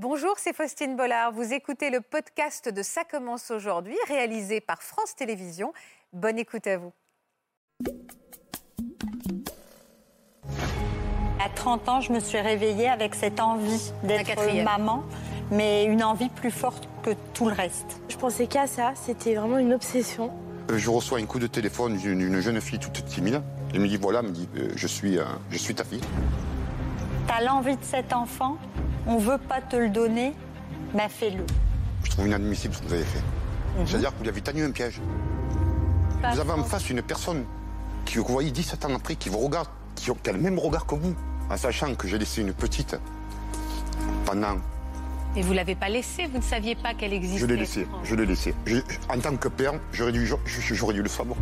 Bonjour, c'est Faustine Bollard. Vous écoutez le podcast de Ça commence aujourd'hui, réalisé par France Télévisions. Bonne écoute à vous. À 30 ans, je me suis réveillée avec cette envie d'être maman, mais une envie plus forte que tout le reste. Je pensais qu'à ça, c'était vraiment une obsession. Euh, je reçois un coup de téléphone d'une jeune fille toute timide. Elle me dit voilà, me dit euh, je suis, euh, je suis ta fille. T'as l'envie de cet enfant, on veut pas te le donner, ben fais-le. Je trouve inadmissible ce que vous avez fait. Mhm. C'est-à-dire que vous lui avez tenu un piège. vous avez en face une personne qui, vous voyez, 17 ans après, qui vous regarde, qui a le même regard que vous, en sachant que j'ai laissé une petite pendant et vous ne l'avez pas laissée, vous ne saviez pas qu'elle existait Je l'ai laissée, je l'ai laissée. En tant que père, j'aurais dû, j'aurais dû le savoir.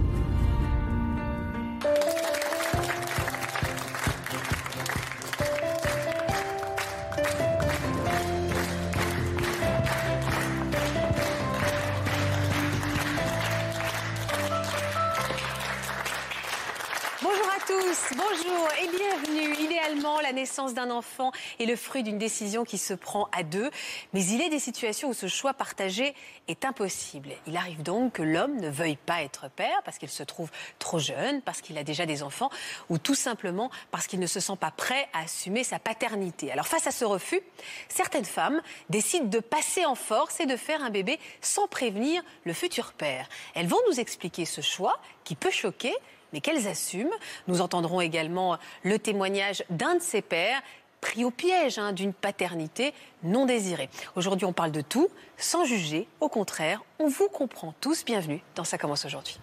Bonjour et bienvenue. Idéalement, la naissance d'un enfant est le fruit d'une décision qui se prend à deux, mais il est des situations où ce choix partagé est impossible. Il arrive donc que l'homme ne veuille pas être père parce qu'il se trouve trop jeune, parce qu'il a déjà des enfants, ou tout simplement parce qu'il ne se sent pas prêt à assumer sa paternité. Alors face à ce refus, certaines femmes décident de passer en force et de faire un bébé sans prévenir le futur père. Elles vont nous expliquer ce choix qui peut choquer, mais qu'elles assument. Nous entendrons également le témoignage d'un de ses pères pris au piège hein, d'une paternité non désirée. Aujourd'hui, on parle de tout, sans juger. Au contraire, on vous comprend tous. Bienvenue dans Ça commence aujourd'hui.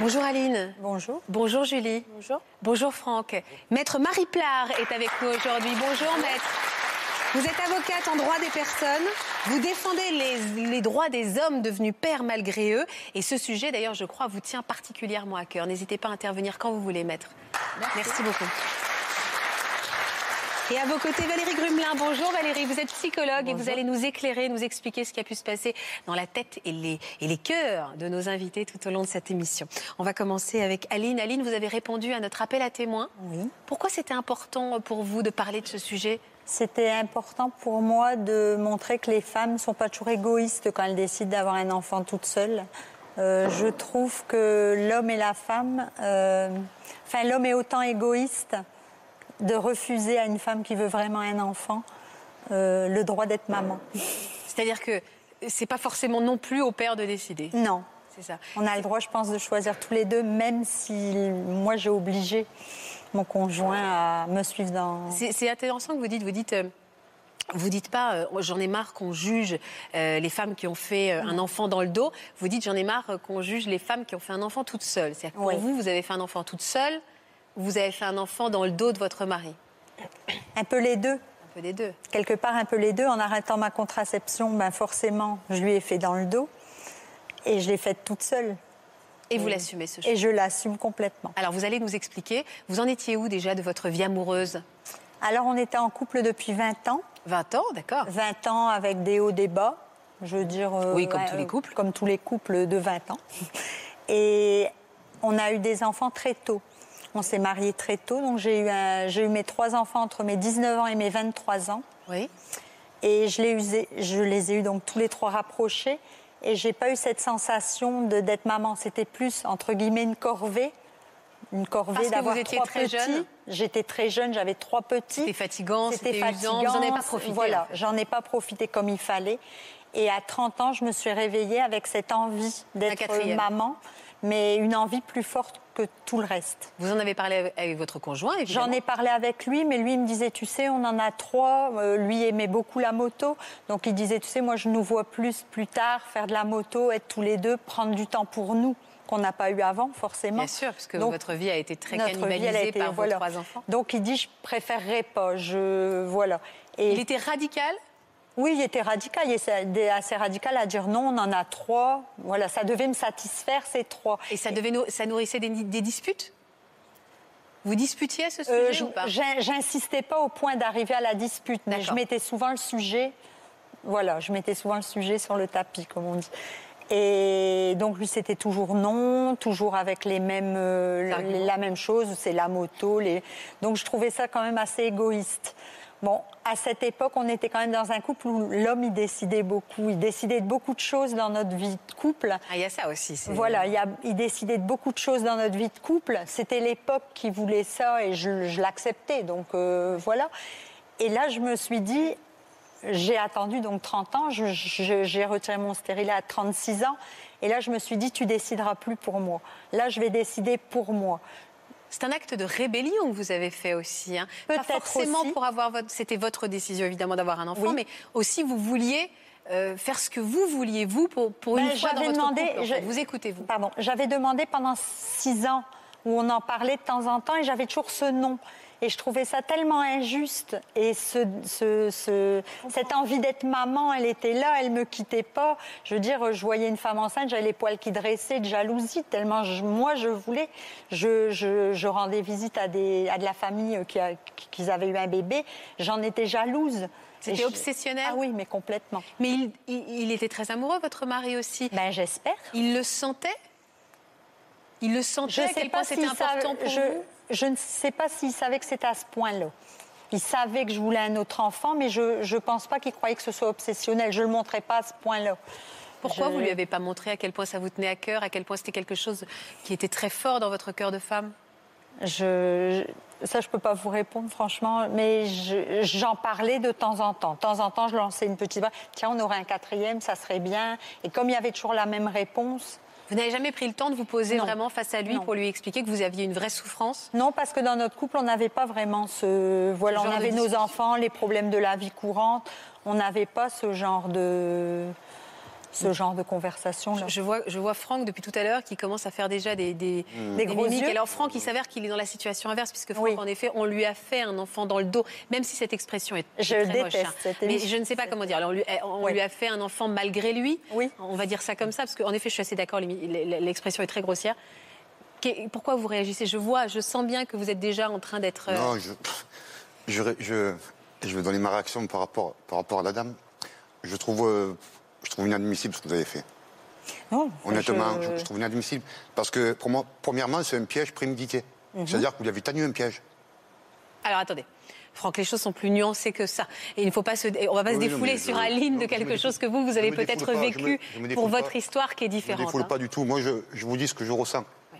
Bonjour Aline. Bonjour. Bonjour Julie. Bonjour. Bonjour Franck. Maître Marie Plard est avec nous aujourd'hui. Bonjour maître. Vous êtes avocate en droit des personnes, vous défendez les, droits des hommes devenus pères malgré eux, et ce sujet d'ailleurs je crois vous tient particulièrement à cœur. N'hésitez pas à intervenir quand vous voulez, maître. Merci, beaucoup. Et à vos côtés, Valérie Grumelin. Bonjour Valérie, vous êtes psychologue et vous allez nous éclairer, nous expliquer ce qui a pu se passer dans la tête et les, et les cœurs de nos invités tout au long de cette émission. On va commencer avec Aline. Aline, vous avez répondu à notre appel à témoins. Oui. Pourquoi c'était important pour vous de parler de ce sujet? C'était important pour moi de montrer que les femmes ne sont pas toujours égoïstes quand elles décident d'avoir un enfant toute seule. Euh, je trouve que l'homme et la femme, euh, enfin l'homme est autant égoïste de refuser à une femme qui veut vraiment un enfant euh, le droit d'être maman. C'est-à-dire que c'est pas forcément non plus au père de décider. Non. C'est ça. On a le droit, je pense, de choisir tous les deux, même si moi j'ai obligé mon conjoint à me suivre dans. C'est intéressant que vous dites, vous dites. Euh, vous dites pas, euh, j'en ai marre qu'on juge euh, les femmes qui ont fait un enfant dans le dos. Vous dites, j'en ai marre qu'on juge les femmes qui ont fait un enfant toutes seules. C'est-à-dire pour vous, vous avez fait un enfant toute seule, ou vous avez fait un enfant dans le dos de votre mari. Un peu les deux. Un peu les deux. Quelque part, un peu les deux. En arrêtant ma contraception, ben forcément, je lui ai fait dans le dos, et je l'ai faite toute seule. Et vous l'assumez ce choix Et je l'assume complètement. Alors vous allez nous expliquer, vous en étiez où déjà de votre vie amoureuse? Alors on était en couple depuis 20 ans. 20 ans, d'accord. 20 ans avec des hauts, des bas. Je veux dire. Euh, oui, comme tous les couples. Comme tous les couples de 20 ans. Et on a eu des enfants très tôt. On s'est mariés très tôt, donc j'ai eu, mes trois enfants entre mes 19 ans et mes 23 ans. Oui. Et je, les je les ai eus donc tous les trois rapprochés. Et j'ai pas eu cette sensation d'être maman. C'était plus, entre guillemets, une corvée. Une corvée d'avoir trois très petits. Jeune. J'étais très jeune, j'avais trois petits. C'était fatigant, c'était fatigant. Vous n'en avez pas profité. Voilà, j'en ai pas profité comme il fallait. Et à 30 ans, je me suis réveillée avec cette envie d'être maman, mais une envie plus forte que tout le reste. Vous en avez parlé avec votre conjoint J'en ai parlé avec lui, mais lui me disait, tu sais, on en a trois. Euh, lui aimait beaucoup la moto, donc il disait, tu sais, moi je nous vois plus plus tard faire de la moto, être tous les deux, prendre du temps pour nous qu'on n'a pas eu avant, forcément. Bien sûr, parce que votre vie a été très cannibalisée par vos trois enfants. Donc il dit, je préférerais pas. Je voilà. Et il était radical oui, il était radical. Il était assez radical à dire non, on en a trois. Voilà, ça devait me satisfaire, ces trois. Et ça, devait, ça nourrissait des, disputes? Vous disputiez à ce euh, sujet ou pas? J'insistais pas au point d'arriver à la dispute, mais je mettais souvent le sujet, voilà, je mettais souvent le sujet sur le tapis, comme on dit. Et donc lui, c'était toujours non, toujours avec les mêmes, euh, la même chose, c'est la moto. Les... Donc je trouvais ça quand même assez égoïste. Bon, à cette époque, on était quand même dans un couple où l'homme, il décidait beaucoup. Il décidait de beaucoup de choses dans notre vie de couple. Ah, il y a ça aussi. c'est- Voilà, il, y a- il décidait de beaucoup de choses dans notre vie de couple. C'était l'époque qui voulait ça et je, je l'acceptais. Donc euh, voilà. Et là, je me suis dit, j'ai attendu donc 30 ans, j'ai retiré mon stérilet à 36 ans. Et là, je me suis dit, tu décideras plus pour moi. Là, je vais décider pour moi. C'est un acte de rébellion que vous avez fait aussi. Hein. Pas Peut-être forcément aussi. pour avoir votre. C'était votre décision évidemment d'avoir un enfant, Oui. mais aussi vous vouliez euh, faire ce que vous vouliez vous pour, pour une Ben, fois dans j'avais votre demandé- couple. je-. Vous écoutez vous. Pardon, j'avais demandé pendant six ans où on en parlait de temps en temps et j'avais toujours ce nom. Et je trouvais ça tellement injuste. Et ce, ce- ce- cette envie d'être maman, elle était là, elle me quittait pas. Je veux dire, je voyais une femme enceinte, j'avais les poils qui dressaient de jalousie, tellement je- moi je voulais. Je, je- je rendais visite à, des, à de la famille qui, a- qui avaient eu un bébé. J'en étais jalouse. C'était obsessionnel Ah oui, mais complètement. Mais il, il- il était très amoureux, votre mari aussi. Ben j'espère. Il le sentait Il le sentait Je à quel point c'était important pour je, vous je ne sais pas s'il savait que c'était à ce point-là. Il savait que je voulais un autre enfant, mais je ne pense pas qu'il croyait que ce soit obsessionnel. Je ne le montrais pas à ce point-là. Pourquoi Je- vous lui avez pas montré à quel point ça vous tenait à cœur, à quel point c'était quelque chose qui était très fort dans votre cœur de femme? Je, ça, je ne peux pas vous répondre, franchement, mais je- j'en parlais de temps en temps. De temps en temps, je lançais une petite... Tiens, on aurait un quatrième, ça serait bien. Et comme il y avait toujours la même réponse... Vous n'avez jamais pris le temps de vous poser Non. vraiment face à lui Non. pour lui expliquer que vous aviez une vraie souffrance Non, parce que dans notre couple, on n'avait pas vraiment ce. Voilà, Ce on avait nos enfants, les problèmes de la vie courante. On n'avait pas ce genre de. Ce genre de conversation là. Je vois, je vois Franck depuis tout à l'heure qui commence à faire déjà des, des, Des gros mimiques. yeux. Alors Franck, il s'avère qu'il est dans la situation inverse puisque Franck, Oui. en effet, on lui a fait un enfant dans le dos, même si cette expression est, est Je très déteste moche. hein. cette Mais je ne sais pas comment dire. Alors, on lui, on Oui. lui a fait un enfant malgré lui. Oui. On va dire ça comme ça parce qu'en effet, je suis assez d'accord. L'expression est très grossière. Pourquoi vous réagissez? Je vois, je sens bien que vous êtes déjà en train d'être. euh, Non, je, je, je, je vais donner ma réaction par rapport, par rapport à la dame. Je trouve, euh, je trouve inadmissible ce que vous avez fait. Non, Honnêtement, je- trouve inadmissible. Parce que pour moi, premièrement, c'est un piège prémédité. Mhm. C'est-à-dire que vous lui avez tenu un piège. Alors attendez. Franck, les choses sont plus nuancées que ça. Et il ne faut pas se, on va pas se non, défouler sur je- Aline non, de me quelque chose que vous, vous avez me peut-être me- vécu je me pour votre pas. histoire qui est Je ne différente. défoule hein. pas du tout. Moi, je, je vous dis ce que je ressens. Oui.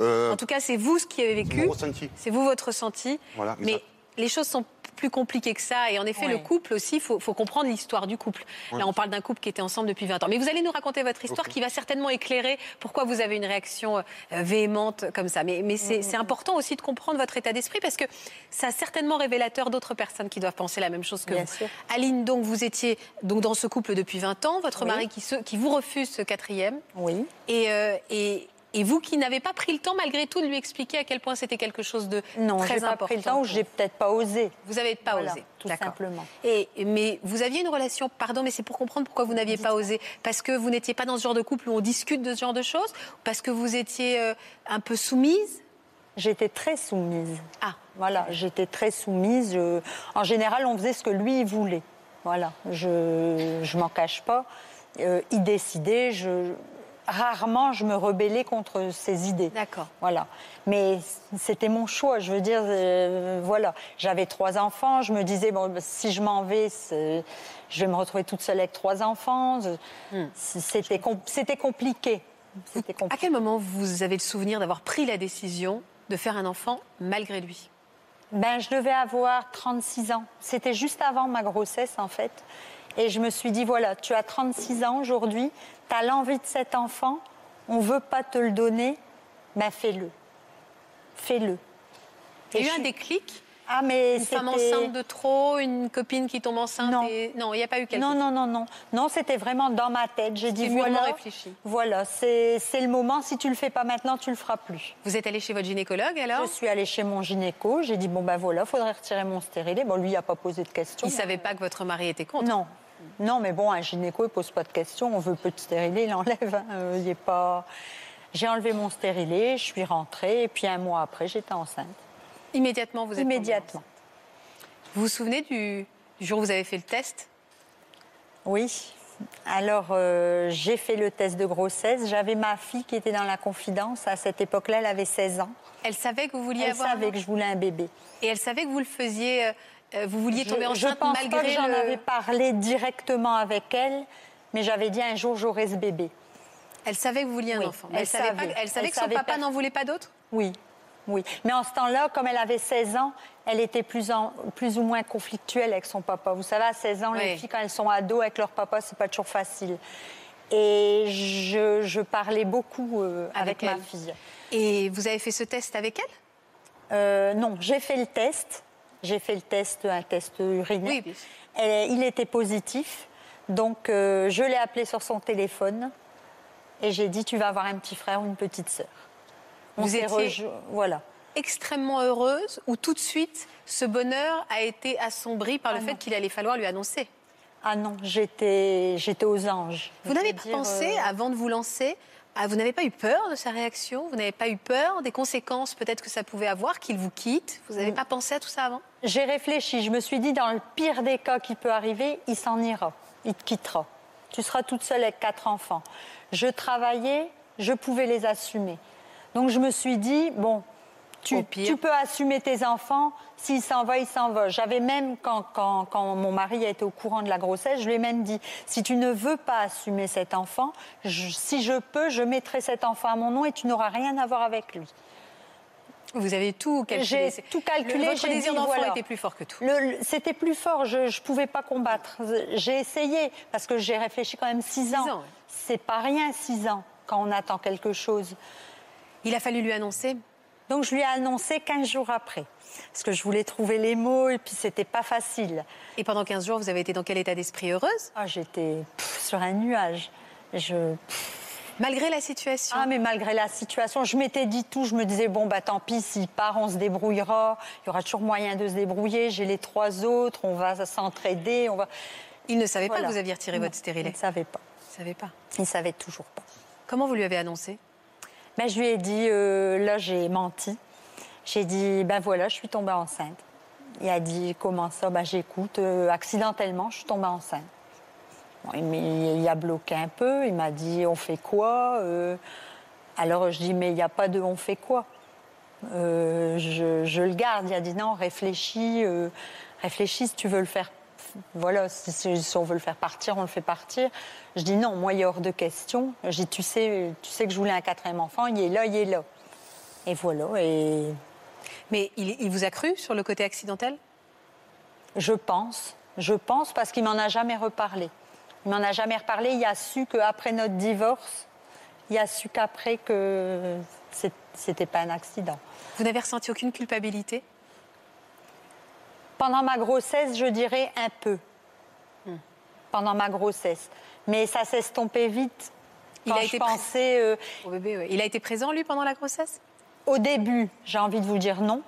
Euh, En tout cas, c'est vous ce qui avez vécu. mon ressenti. C'est vous votre ressenti. Voilà, mais mais ça- les choses sont plus compliquées que ça. Et en effet, le couple aussi, il faut, faut comprendre l'histoire du couple. Là, on parle d'un couple qui était ensemble depuis 20 ans. Mais vous allez nous raconter votre histoire qui va certainement éclairer pourquoi vous avez une réaction euh, véhémente comme ça. Mais, mais c'est c'est important aussi de comprendre votre état d'esprit parce que ça a certainement révélateur d'autres personnes qui doivent penser la même chose que Bien vous. sûr. Aline, donc, vous étiez donc, dans ce couple depuis 20 ans. Votre Oui. mari qui, se- qui vous refuse ce quatrième. Oui. Et, euh, et, et vous qui n'avez pas pris le temps malgré tout de lui expliquer à quel point c'était quelque chose de Non, très j'ai pas important. pris le temps ou j'ai peut-être pas osé. Vous n'avez pas Voilà, osé, tout simplement. Et mais vous aviez une relation, pardon, mais c'est pour comprendre pourquoi vous n'aviez pas osé. Parce que vous n'étiez pas dans ce genre de couple où on discute de ce genre de choses. Parce que vous étiez euh, un peu soumise? J'étais très soumise. Ah, Voilà, j'étais très soumise. Je- En général, on faisait ce que lui voulait. Voilà, je je m'en cache pas. Euh, il décidait. Je rarement je me rebellais contre ses idées. D'accord. Voilà, mais c'était mon choix. Je veux dire, euh, voilà, j'avais trois enfants. Je me disais bon, si je m'en vais, je vais me retrouver toute seule avec trois enfants. Hmm. C'était com- c'était compliqué. C'était à compliqué. quel moment vous avez le souvenir d'avoir pris la décision de faire un enfant malgré lui? Ben, je devais avoir 36 ans. C'était juste avant ma grossesse, en fait. Et je me suis dit, voilà, tu as 36 ans aujourd'hui, tu as l'envie de cet enfant, on ne veut pas te le donner, ben fais-le. Fais-le. Il y a eu je un déclic? Ah, mais Une femme enceinte de trop Une copine qui tombe enceinte Non. et- Non, il n'y a pas eu quelque Non, chose. non, non, non. Non, c'était vraiment dans ma tête. J'ai dit, voilà, réfléchi. voilà c'est le moment. Si tu le fais pas maintenant, tu le feras plus. Vous êtes allé chez votre gynécologue alors? Je suis allée chez mon gynéco. J'ai dit, bon, ben voilà, faudrait retirer mon stérilet. Bon, lui, il n'a pas posé de questions. Il ne savait pas que votre mari était contre? Non. Non, mais bon, un gynéco, il pose pas de questions. On veut petit stérilet, il enlève. hein. Euh, il est pas... J'ai enlevé mon stérilet, je suis rentrée, et puis un mois après, j'étais enceinte. Immédiatement, vous êtes Immédiatement. Vous vous souvenez du, du jour où vous avez fait le test? Oui, Alors, euh, j'ai fait le test de grossesse. J'avais ma fille qui était dans la confidence. À cette époque-là, elle avait 16 ans. Elle savait que vous vouliez Elle avoir un savait que je voulais un bébé. Et elle savait que vous le faisiez, euh, vous vouliez tomber je, je enceinte pense malgré pas que j'en avais parlé directement avec elle, mais j'avais dit un jour j'aurai ce bébé. Elle savait que vous vouliez un Oui, enfant. Mais elle, elle savait, savait. pas, elle savait Elle que son savait papa n'en voulait pas d'autres Oui, oui. Mais en ce temps-là, comme elle avait 16 ans, elle était plus, en- plus ou moins conflictuelle avec son papa. Vous savez, à 16 ans, les filles, quand elles sont ados avec leur papa, c'est pas toujours facile. Et je, je parlais beaucoup euh, avec, Avec ma fille. Et vous avez fait ce test avec elle? Euh, non, j'ai fait le test. J'ai fait le test, un test urinaire. Oui, il était positif. Donc, euh, je l'ai appelé sur son téléphone et j'ai dit Tu vas avoir un petit frère ou une petite sœur. On Vous s'est étiez- rejo- Voilà. Extrêmement heureuse ou tout de suite ce bonheur a été assombri par le Ah fait non. qu'il allait falloir lui annoncer? Ah non, j'étais, j'étais aux anges. Vous n'avez pas dire, pensé, euh, avant de vous lancer, à- vous n'avez pas eu peur de sa réaction? Vous n'avez pas eu peur des conséquences peut-être que ça pouvait avoir, qu'il vous quitte? Vous Mm. n'avez pas pensé à tout ça avant? J'ai réfléchi. Je me suis dit, dans le pire des cas qui peut arriver, il s'en ira. Il te quittera. Tu seras toute seule avec quatre enfants. Je travaillais, je pouvais les assumer. Donc je me suis dit, bon, tu peux assumer tes enfants. S'il s'en va, il s'en va. J'avais même, quand, quand, quand mon mari a été au courant de la grossesse, je lui ai même dit, si tu ne veux pas assumer cet enfant, je- si je peux, je mettrai cet enfant à mon nom et tu n'auras rien à voir avec lui. Vous avez tout calculé. J'ai tout calculé, Le- Votre désir d'enfant voilà. était plus fort que tout. C'était plus fort, je ne pouvais pas combattre. J'ai essayé, parce que j'ai réfléchi quand même six ans. ans, ouais. C'est pas rien, six ans, quand on attend quelque chose. Il a fallu lui annoncer? Donc je lui ai annoncé 15 jours après, parce que je voulais trouver les mots, et puis c'était pas facile. Et pendant 15 jours, vous avez été dans quel état d'esprit heureuse? Ah, J'étais sur un nuage. Je... Malgré la situation Ah, mais malgré la situation, je m'étais dit tout. Je me disais, bon, bah tant pis, s'il part, on se débrouillera. Il y aura toujours moyen de se débrouiller. J'ai les trois autres, on va s'entraider. On va... Il ne savait Voilà. pas que vous aviez retiré Non, votre stérilet. Il ne savait pas. Il ne savait pas. Il ne savait toujours pas. Comment vous lui avez annoncé? Ben, je lui ai dit, euh, là, j'ai menti. J'ai dit, ben voilà, je suis tombée enceinte. Il a dit, comment ça? Ben, j'écoute. euh, accidentellement, je suis tombée enceinte. Il, a bloqué un peu. Il m'a dit, on fait quoi Euh, Alors, je dis, mais il n'y a pas de on fait quoi? Euh, je, le garde. Il a dit, non, réfléchis. réfléchis si tu veux le faire. Voilà, si on veut le faire partir, on le fait partir. Je dis non, moi, il est hors de question. Je dis, tu sais, tu sais que je voulais un quatrième enfant, il est là, il est là. Et voilà, et Mais il, il vous a cru sur le côté accidentel? Je pense, je pense parce qu'il m'en a jamais reparlé. Il m'en a jamais reparlé. Il a su qu'après notre divorce, il a su qu'après que c'était pas un accident. Vous n'avez ressenti aucune culpabilité? Pendant ma grossesse, je dirais un peu. Pendant ma grossesse. Mais ça s'est estompé vite. Il a je été pensais, euh, Au bébé, ouais. Il a été présent, lui, pendant la grossesse? Au début, j'ai envie de vous dire non.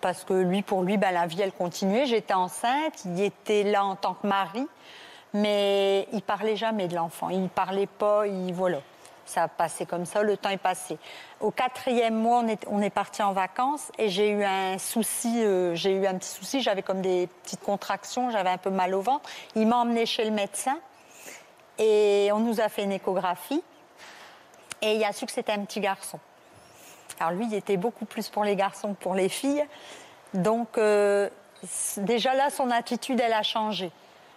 Parce que lui, pour lui, ben, la vie, elle continuait. J'étais enceinte, il était là en tant que mari. Mais il parlait jamais de l'enfant. Il parlait pas, il, voilà. Ça a passé comme ça, le temps est passé. Au quatrième mois, on est, on est parti en vacances et j'ai eu un souci, euh, j'ai eu un petit souci, j'avais comme des petites contractions, j'avais un peu mal au ventre. Il m'a emmené chez le médecin et on nous a fait une échographie et il a su que c'était un petit garçon. Alors lui, il était beaucoup plus pour les garçons que pour les filles. Donc euh, déjà là, son attitude, elle a changé.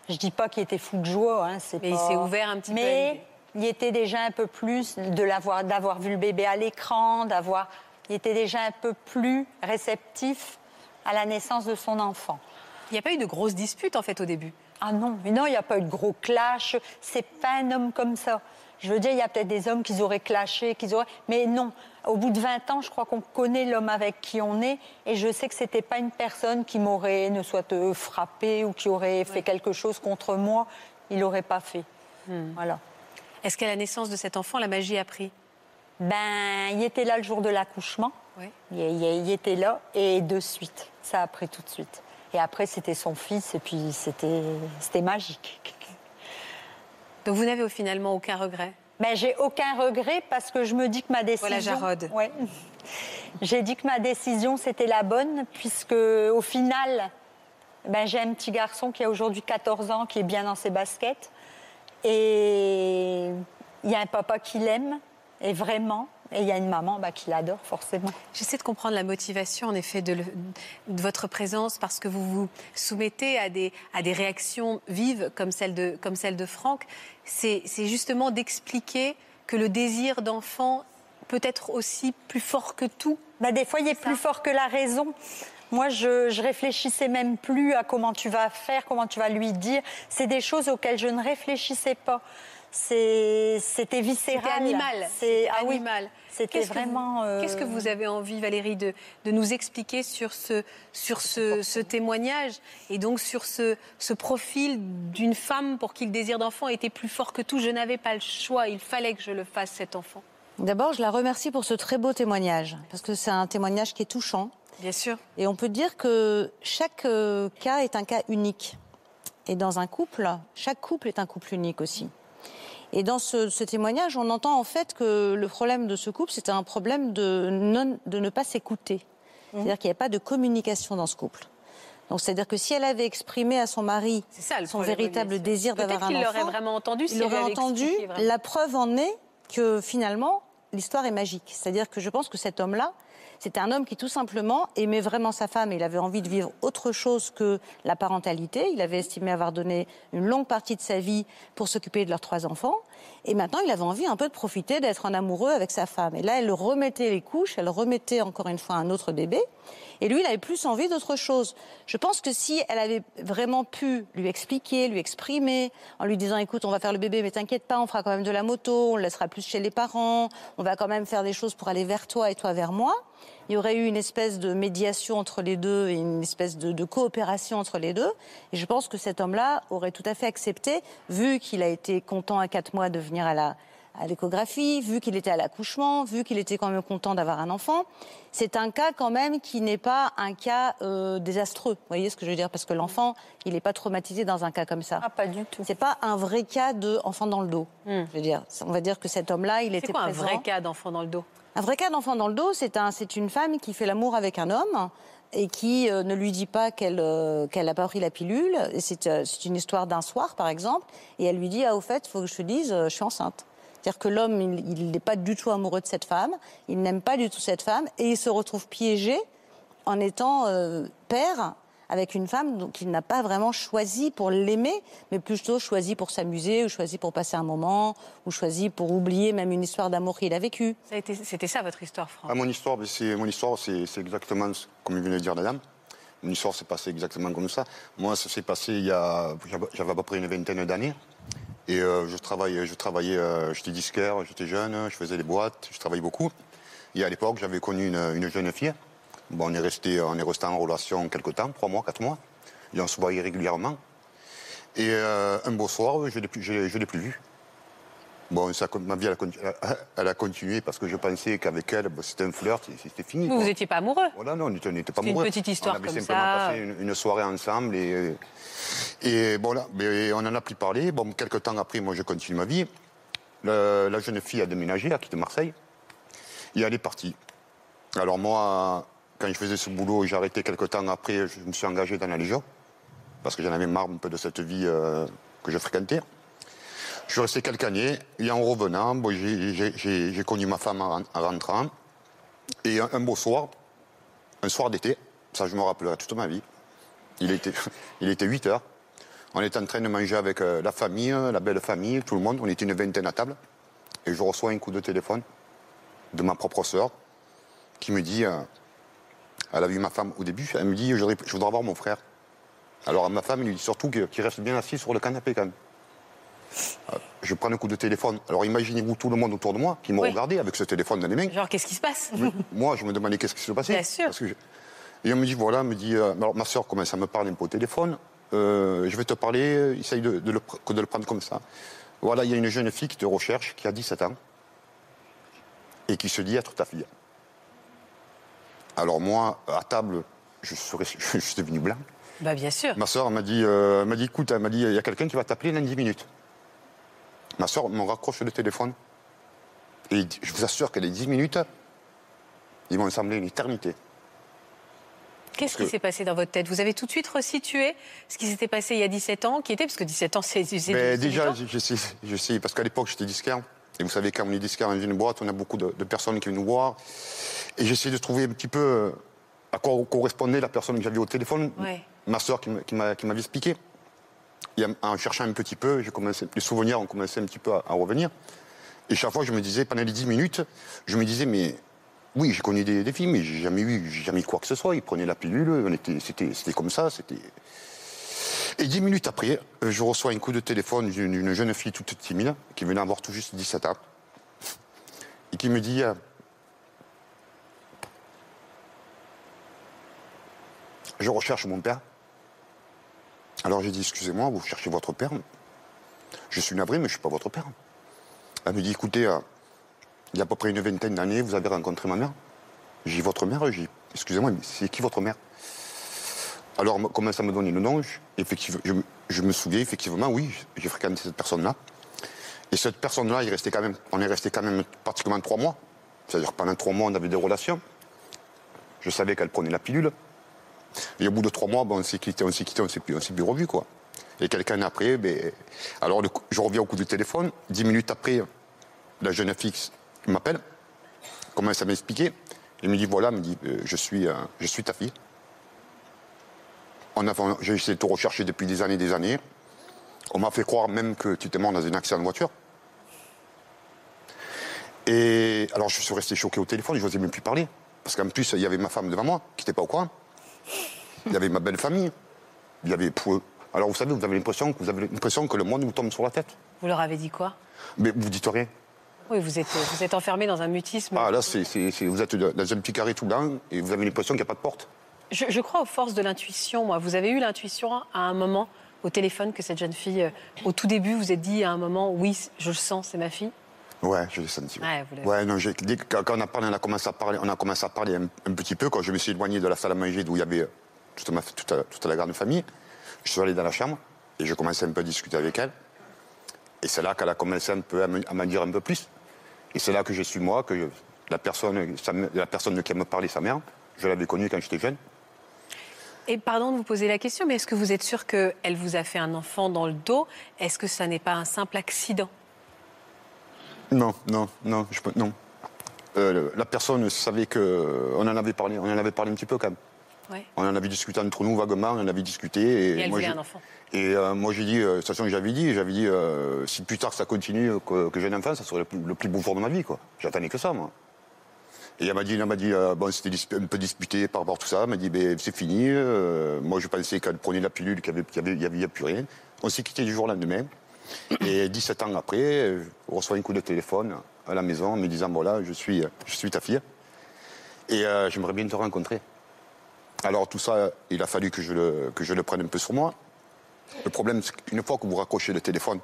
Je dis pas qu'il était fou de joie, hein, c'est Mais il s'est ouvert un petit peu Mais il était déjà un peu plus de l'avoir, d'avoir vu le bébé à l'écran, d'avoir, il était déjà un peu plus réceptif à la naissance de son enfant. Il n'y a pas eu de grosses disputes, en fait, au début? Ah non, mais non, il n'y a pas eu de gros clash. C'est pas un homme comme ça. Je veux dire, il y a peut-être des hommes qui auraient clashé, qui auraient. Mais non, au bout de 20 ans, je crois qu'on connaît l'homme avec qui on est. Et je sais que c'était pas une personne qui m'aurait, ne soit euh, frappé ou qui aurait fait quelque chose contre moi. Il n'aurait pas fait. Voilà. Est-ce qu'à la naissance de cet enfant, la magie a pris? Ben, il était là le jour de l'accouchement. Oui. Il, il- il était là et de suite. Ça a pris tout de suite. Et après, c'était son fils et puis c'était c'était magique. Donc vous n'avez finalement aucun regret? Ben, j'ai aucun regret parce que je me dis que ma décision. Voilà Jarod. Ouais. J'ai dit que ma décision c'était la bonne puisque au final, ben, j'ai un petit garçon qui a aujourd'hui 14 ans qui est bien dans ses baskets Et il y a un papa qui l'aime, et vraiment. Et il y a une maman bah, qui l'adore, forcément. J'essaie de comprendre la motivation, en effet, de, de, votre présence, parce que vous vous soumettez à des, à des réactions vives comme celle de, comme celle de Franck. C'est justement d'expliquer que le désir d'enfant peut être aussi plus fort que tout. Bah, des fois, il est plus fort que la raison. Moi, je, je réfléchissais même plus à comment tu vas faire, comment tu vas lui dire. C'est des choses auxquelles je ne réfléchissais pas. C'était viscéral. C'était animal. C'est ah animal. C'était vraiment. Euh, qu'est-ce que vous avez envie, Valérie, de, de nous expliquer sur ce, sur ce, ce, témoignage et donc sur ce, ce profil d'une femme pour qui le désir d'enfant était plus fort que tout? Je n'avais pas le choix, il fallait que je le fasse, cet enfant. D'abord, je la remercie pour ce très beau témoignage, parce que c'est un témoignage qui est touchant. Bien sûr. Et on peut dire que chaque euh, cas est un cas unique. Et dans un couple, chaque couple est un couple unique aussi. Et dans ce, témoignage, on entend en fait que le problème de ce couple, c'était un problème de, de ne pas s'écouter. Mmh. C'est-à-dire qu'il n'y avait pas de communication dans ce couple. Donc c'est-à-dire que si elle avait exprimé à son mari son véritable désir d'avoir un enfant, il l'aurait vraiment entendu. il aurait entendu. La preuve en est que finalement l'histoire est magique. C'est-à-dire que je pense que cet homme-là, c'était un homme qui tout simplement aimait vraiment sa femme il avait envie de vivre autre chose que la parentalité. Il avait estimé avoir donné une longue partie de sa vie pour s'occuper de leurs trois enfants. Et maintenant, il avait envie un peu de profiter d'être en amoureux avec sa femme. Et là, elle remettait les couches, elle remettait encore une fois un autre bébé. Et lui, il avait plus envie d'autre chose. Je pense que si elle avait vraiment pu lui expliquer, lui exprimer, en lui disant, écoute, on va faire le bébé, mais t'inquiète pas, on fera quand même de la moto, on le laissera plus chez les parents, on va quand même faire des choses pour aller vers toi et toi vers moi, il y aurait eu une espèce de médiation entre les deux et une espèce de, coopération entre les deux. Et je pense que cet homme-là aurait tout à fait accepté, vu qu'il a été content à quatre mois de venir à la, à l'échographie, vu qu'il était à l'accouchement, vu qu'il était quand même content d'avoir un enfant. C'est un cas quand même qui n'est pas un cas euh, désastreux. Vous voyez ce que je veux dire? Parce que l'enfant, il n'est pas traumatisé dans un cas comme ça. Ah, pas du tout. C'est pas un vrai cas d'enfant dans le dos. Hmm. Je veux dire, on va dire que cet homme-là, il était C'est quoi un vrai cas d'enfant dans le dos? Un vrai cas d'enfant dans le dos, c'est un, une femme qui fait l'amour avec un homme et qui euh, ne lui dit pas qu'elle euh, qu'elle n'a pas pris la pilule. C'est une histoire d'un soir, par exemple, et elle lui dit ah au fait, il faut que je te dise, je suis enceinte. C'est-à-dire que l'homme, il n'est pas du tout amoureux de cette femme, il n'aime pas du tout cette femme, et il se retrouve piégé en étant euh, père avec une femme qu'il n'a pas vraiment choisi pour l'aimer, mais plutôt choisi pour s'amuser, ou choisi pour passer un moment, ou choisi pour oublier même une histoire d'amour qu'il a vécue. C'était ça votre histoire, Franck? Ah, Mon histoire, c'est mon histoire, c'est exactement comme vient de dire Madame. Mon histoire s'est passée exactement comme ça. Moi, ça s'est passé il y a, j'avais à peu près une vingtaine d'années. Et euh, je travaillais, je travaillais, euh, j'étais disquaire, j'étais jeune, je faisais des boîtes, je travaillais beaucoup. Et à l'époque, j'avais connu une, jeune fille. Bon, on est resté, en relation quelques temps, trois mois, quatre mois. Et on se voyait régulièrement. Et euh, un beau soir, je ne l'ai plus vue. Bon, ça, ma vie, elle a, continué parce que je pensais qu'avec elle, c'était un flirt, c'était fini. Vous n'étiez pas amoureux Voilà, non, on n'était pas amoureux. une petite histoire on avait simplement passé une, soirée ensemble et, et bon, là, mais on en a plus parlé. Bon, quelques temps après, moi, je continue ma vie. la jeune fille a déménagé, a quitté Marseille et elle est partie. Alors moi, quand je faisais ce boulot, j'ai arrêté quelques temps après, je me suis engagé dans la Légion parce que j'en avais marre un peu de cette vie euh, que je fréquentais. Je suis resté quelques années et en revenant, j'ai connu ma femme en, rentrant. Et un, beau soir, un soir d'été, ça je me rappellerai toute ma vie, il était, il était 8 heures. On était en train de manger avec euh, la famille, la belle famille, tout le monde. On était une vingtaine à table. Et je reçois un coup de téléphone de ma propre sœur qui me dit, euh, elle a vu ma femme au début, elle me dit, je voudrais, voir mon frère. Alors ma femme, il lui dit surtout qu'il reste bien assis sur le canapé quand même. Je prends un coup de téléphone. Alors imaginez-vous tout le monde autour de moi qui me regardait avec ce téléphone dans les mains. Genre, qu'est-ce qui se passe Moi, je me demandais qu'est-ce qui se passait. Bien sûr. Et on me dit, voilà, me dit, euh, alors ma soeur commence à me parler un peu au téléphone. Euh, je vais te parler, essaye de, de, le, de le prendre comme ça. Voilà, il y a une jeune fille qui te recherche, qui a 17 ans, et qui se dit être ta fille. Alors moi, à table, je, serais, je suis devenu blanc. Bah bien sûr. Ma soeur m'a dit, euh, m'a dit, écoute, elle m'a dit, il y a quelqu'un qui va t'appeler dans 10 minutes. Ma soeur me raccroche le téléphone. Et je vous assure que les 10 minutes, ils m'ont semblé une éternité. Qu'est-ce qui s'est passé dans votre tête? Vous avez tout de suite resitué ce qui s'était passé il y a 17 ans, qui était, parce que 17 ans, c'est déjà, je sais, je sais, parce qu'à l'époque, j'étais disquaire. Et vous savez, quand on est disquaire dans une boîte, on a beaucoup de, personnes qui viennent nous voir. Et j'essayais de trouver un petit peu euh, à quoi correspondait la personne que j'avais au téléphone. Ma soeur qui m'avait expliqué. En cherchant un petit peu, les souvenirs ont commencé un petit peu à, revenir. Et chaque fois, je me disais, pendant les 10 minutes, je me disais, mais oui, j'ai connu des, filles, mais j'ai jamais eu, jamais quoi que ce soit. Ils prenaient la pilule, c'était comme ça, c'était. Et dix minutes après, euh, je reçois un coup de téléphone d'une jeune fille toute timide, qui venait avoir tout juste 17 ans, et qui me dit euh, Je recherche mon père. Alors j'ai dit Excusez-moi, vous cherchez votre père Je suis navré, mais je ne suis pas votre père. Elle me dit Écoutez, euh, il y a à peu près une vingtaine d'années, vous avez rencontré ma mère. J'ai dit Votre mère J'ai Excusez-moi, mais c'est qui votre mère? Alors, on commence à me donner le nom. effectivement, je, me souviens, effectivement, oui, j'ai fréquenté cette personne-là. Et cette personne-là, quand même, on est resté quand même pratiquement trois mois. C'est-à-dire pendant trois mois, on avait des relations. Je savais qu'elle prenait la pilule. Et au bout de trois mois, on s'est quitté, on s'est quitté, on s'est plus, plus revu, quoi. Et quelqu'un après, ben, alors je reviens au coup du téléphone. Dix minutes après, la jeune fille m'appelle, commence à m'expliquer. Il me dit voilà, me dit euh, je suis, euh, je suis ta fille. J'ai essayé de te rechercher depuis des années des années. On m'a fait croire même que tu étais mort dans un accident de voiture. Et alors je suis resté choqué au téléphone, je n'osais même plus parler. Parce qu'en plus, il y avait ma femme devant moi, qui n'était pas au courant. Il y avait ma belle famille. Il y avait pour Alors vous savez, vous avez l'impression que vous avez l'impression que le monde vous tombe sur la tête. Vous leur avez dit quoi? Mais vous dites rien. Oui, vous êtes, vous êtes enfermé dans un mutisme. Ah là, c'est, vous êtes dans un petit carré tout blanc et vous avez l'impression qu'il n'y a pas de porte. Je, crois aux forces de l'intuition, moi. Vous avez eu l'intuition à un moment au téléphone que cette jeune fille, euh, au tout début, vous êtes dit à un moment, oui, je le sens, c'est ma fille Ouais, je l'ai senti. Ouais, non, quand on a parlé, on a commencé à parler, on a commencé à parler un, petit peu quand je me suis éloigné de la salle à manger d'où il y avait euh, toute, ma, toute, la grande famille. Je suis allé dans la chambre et j'ai commencé un peu à discuter avec elle. Et c'est là qu'elle a commencé un peu à m'en dire un peu plus. Et c'est là que j'ai su, moi, que la personne, la personne qui me parlait, sa mère, je l'avais connue quand j'étais jeune. Et pardon de vous poser la question, mais est-ce que vous êtes sûr qu'elle vous a fait un enfant dans le dos? Est-ce que ça n'est pas un simple accident? Non, non, non, je peux, non. Euh, la personne savait que on en avait parlé, on en avait parlé un petit peu quand même. On en avait discuté entre nous vaguement, on en avait discuté. Et, elle moi, un enfant. Et euh, moi j'ai dit, euh, de toute façon j'avais dit, j'avais dit, si plus tard ça continue que, j'ai un enfant, ça serait le plus, le plus beau jour de ma vie, quoi. J'attendais que ça, moi. Et elle m'a dit, elle m'a dit euh, bon, c'était un peu disputé par rapport à tout ça. Elle m'a dit, ben, c'est fini. Euh, moi, je pensais qu'elle prenait la pilule, qu'il n'y avait, plus rien. On s'est quitté du jour au lendemain. Et 17 ans après, on reçoit un coup de téléphone à la maison en me disant, voilà, je suis, je suis ta fille. Et euh, j'aimerais bien te rencontrer. Alors tout ça, il a fallu que je, le, que je le prenne un peu sur moi. Le problème, c'est qu'une fois que vous raccrochez le téléphone,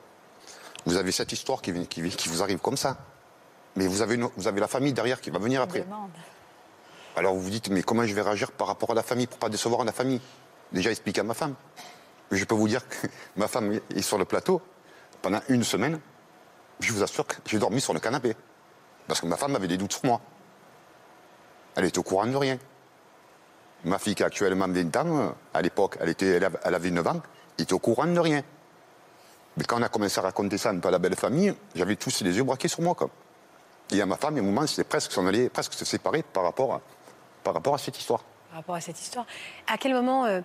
vous avez cette histoire qui, qui, qui vous arrive comme ça. Mais vous avez, vous avez la famille derrière qui va venir après. Alors vous vous dites, mais comment je vais réagir par rapport à la famille pour pas décevoir la famille? Déjà expliquer à ma femme. Je peux vous dire que ma femme est sur le plateau pendant une semaine. Je vous assure que j'ai dormi sur le canapé. Parce que ma femme avait des doutes sur moi. Elle était au courant de rien. Ma fille qui a actuellement 20 ans, à l'époque, elle, elle avait 9 ans, était au courant de rien. Mais quand on a commencé à raconter ça un peu à la belle famille, j'avais tous les yeux braqués sur moi. Quoi. Et à ma femme, et au moment, c'était presque s'en aller, presque se séparer par rapport, à, par rapport à cette histoire. Par rapport à cette histoire. À quel moment euh,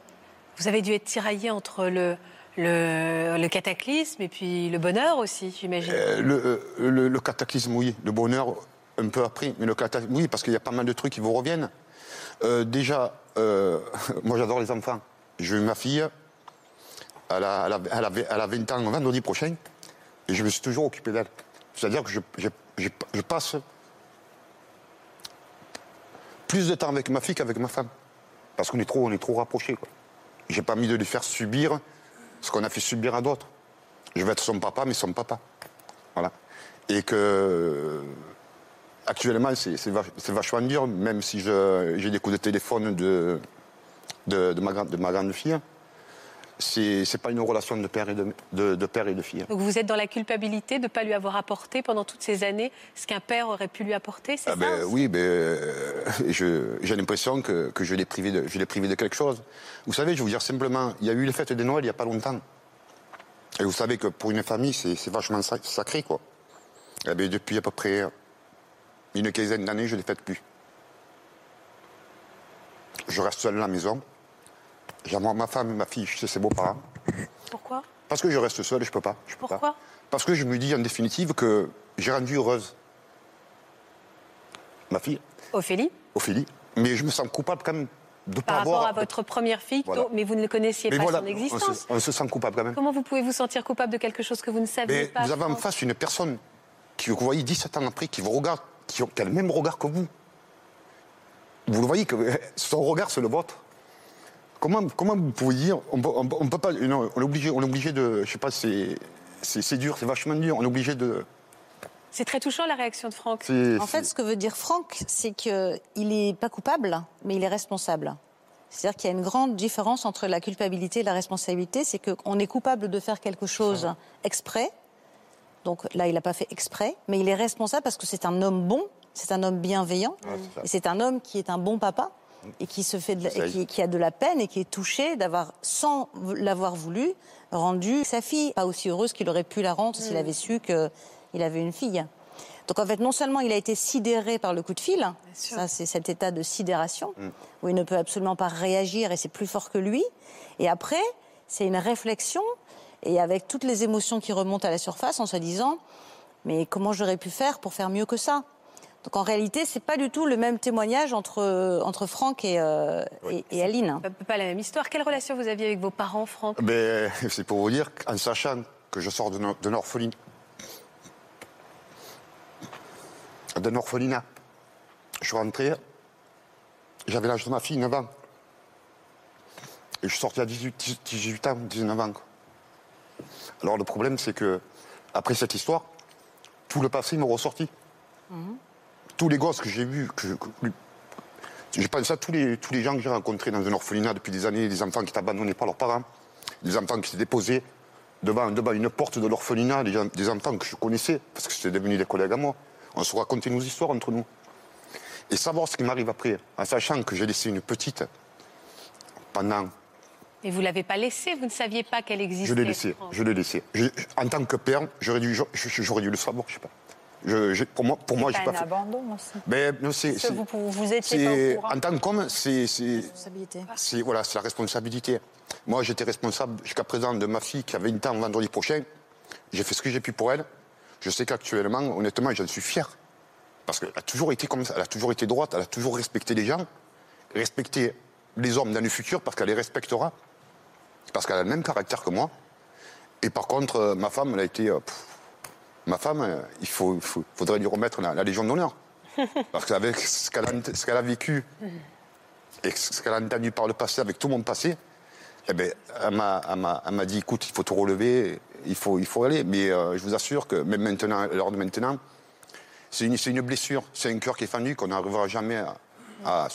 vous avez dû être tiraillé entre le, le, cataclysme et puis le bonheur aussi, j'imagine euh, le, le, cataclysme, oui. Le bonheur, un peu après. Mais le cataclysme, oui, parce qu'il y a pas mal de trucs qui vous reviennent. Euh, déjà, moi j'adore les enfants. J'ai eu ma fille, elle a, elle, a, elle, a, 20 ans vendredi prochain, et je me suis toujours occupé d'elle. C'est-à-dire que je, passe plus de temps avec ma fille qu'avec ma femme. Parce qu'on est trop, on est trop rapprochés. J'ai pas mis de lui faire subir ce qu'on a fait subir à d'autres. Je vais être son papa, mais son papa. Voilà. Et que actuellement, c'est vachement dur, même si j'ai des coups de téléphone de, de, de ma grande fille. C'est pas une relation de père et de, de, de père et de fille. Donc vous êtes dans la culpabilité de ne pas lui avoir apporté pendant toutes ces années ce qu'un père aurait pu lui apporter, c'est Ah ça ben, oui, ben, euh, j'ai l'impression que, que je l'ai privé, de- je l'ai privé de quelque chose. Vous savez, je vais vous dire simplement, il y a eu les fêtes de Noël il n'y a pas longtemps. Et vous savez que pour une famille, c'est vachement sac- sacré, quoi. Eh ben, depuis à peu près une quinzaine d'années, je ne les fête plus. Je reste seul à la maison. Ma femme et ma fille chez ses beaux-parents. Pourquoi? Parce que je reste seul et je peux pas. Je peux Pourquoi? Pas. Parce que je me dis en définitive que j'ai rendu heureuse ma fille. Ophélie? Ophélie. Mais je me sens coupable quand même de Par pas rapport avoir. à votre première fille, Voilà. mais vous ne le connaissiez Mais pas voilà, son on existence. se, on se sent coupable quand même. Comment vous pouvez vous sentir coupable de quelque chose que vous ne saviez Mais pas vous avez en face une personne que vous voyez 17 ans après, qui vous regarde, qui, qui a le même regard que vous. Vous le voyez que son regard, c'est le vôtre. Comment, comment vous pouvez dire on peut, on peut- on peut pas. non, on est obligé, on est obligé de. Je sais pas, c'est, c'est, c'est dur, c'est vachement dur. On est obligé de. C'est très touchant la réaction de Franck. c'est- En fait, ce que veut dire Franck, c'est qu'il n'est pas coupable, mais il est responsable. C'est-à-dire qu'il y a une grande différence entre la culpabilité et la responsabilité. C'est qu'on est coupable de faire quelque chose exprès. Donc là, il n'a pas fait exprès, mais il est responsable parce que c'est un homme bon, c'est un homme bienveillant, et c'est un homme qui est un bon papa et qui se fait de la- et Essaye. qui, qui a de la peine et qui est touché d'avoir, sans l'avoir voulu, rendu sa fille pas aussi heureuse qu'il aurait pu la rendre s'il avait su qu'il avait une fille. Donc en fait, non seulement il a été sidéré par le coup de fil, ça c'est cet état de sidération où il ne peut absolument pas réagir et c'est plus fort que lui. Et après, c'est une réflexion et avec toutes les émotions qui remontent à la surface en se disant mais comment j'aurais pu faire pour faire mieux que ça? Donc en réalité, c'est pas du tout le même témoignage entre entre Franck et, euh, et, et Aline. Pas, pas la même histoire. Quelle relation vous aviez avec vos parents, Franck? Ben, c'est pour vous dire qu'en sachant que je sors d'un orpheline, d'un orphelinat, je suis rentré, j'avais l'âge de ma fille, 9 ans. Et je suis sorti à 18, 18 ans, 19 ans. quoi. Alors le problème, c'est que, après cette histoire, tout le passé m'est ressorti. Tous les gosses que j'ai vus, que, que- j'ai pensé à tous les, tous les gens que j'ai rencontrés dans un orphelinat depuis des années, des enfants qui étaient abandonnés par leurs parents, des enfants qui s'étaient déposés devant, devant une porte de l'orphelinat, des, des enfants que je connaissais, parce que c'était devenu des collègues à moi. On se racontait nos histoires entre nous. Et savoir ce qui m'arrive après, en sachant que j'ai laissé une petite pendant. Et vous l'avez pas laissé, vous ne saviez pas qu'elle existait. Je l'ai laissé, Franck. je l'ai laissé. Je- en tant que père, j'aurais dû, je- je- j'aurais dû le savoir, je sais pas. Je- pour moi, pour moi, j'ai C'est pas un fait. abandon aussi. Mais non, c'est, vous- vous étiez pas au. En tant qu'homme, c'est, c'est, voilà, c'est la responsabilité. Moi, j'étais responsable jusqu'à présent de ma fille qui a 20 ans vendredi prochain. J'ai fait ce que j'ai pu pour elle. Je sais qu'actuellement, honnêtement, j'en suis fier. Parce qu'elle a toujours été comme ça, elle a toujours été droite, elle a toujours respecté les gens, respecté les hommes dans le futur parce qu'elle les respectera. Parce qu'elle a le même caractère que moi. Et par contre, euh, ma femme, elle a été. euh, pff, ma femme, euh, il faut, il faut- faudrait lui remettre la, la Légion d'honneur. Parce qu'avec ce qu'elle a, ce qu'elle a vécu et ce qu'elle a entendu par le passé, avec tout mon passé, eh ben, elle m'a- dit écoute, il faut te relever, il faut, il faut aller. Mais euh, je vous assure que même maintenant, à l'heure de maintenant, c'est une, blessure, c'est un cœur qui est fendu qu'on n'arrivera jamais à.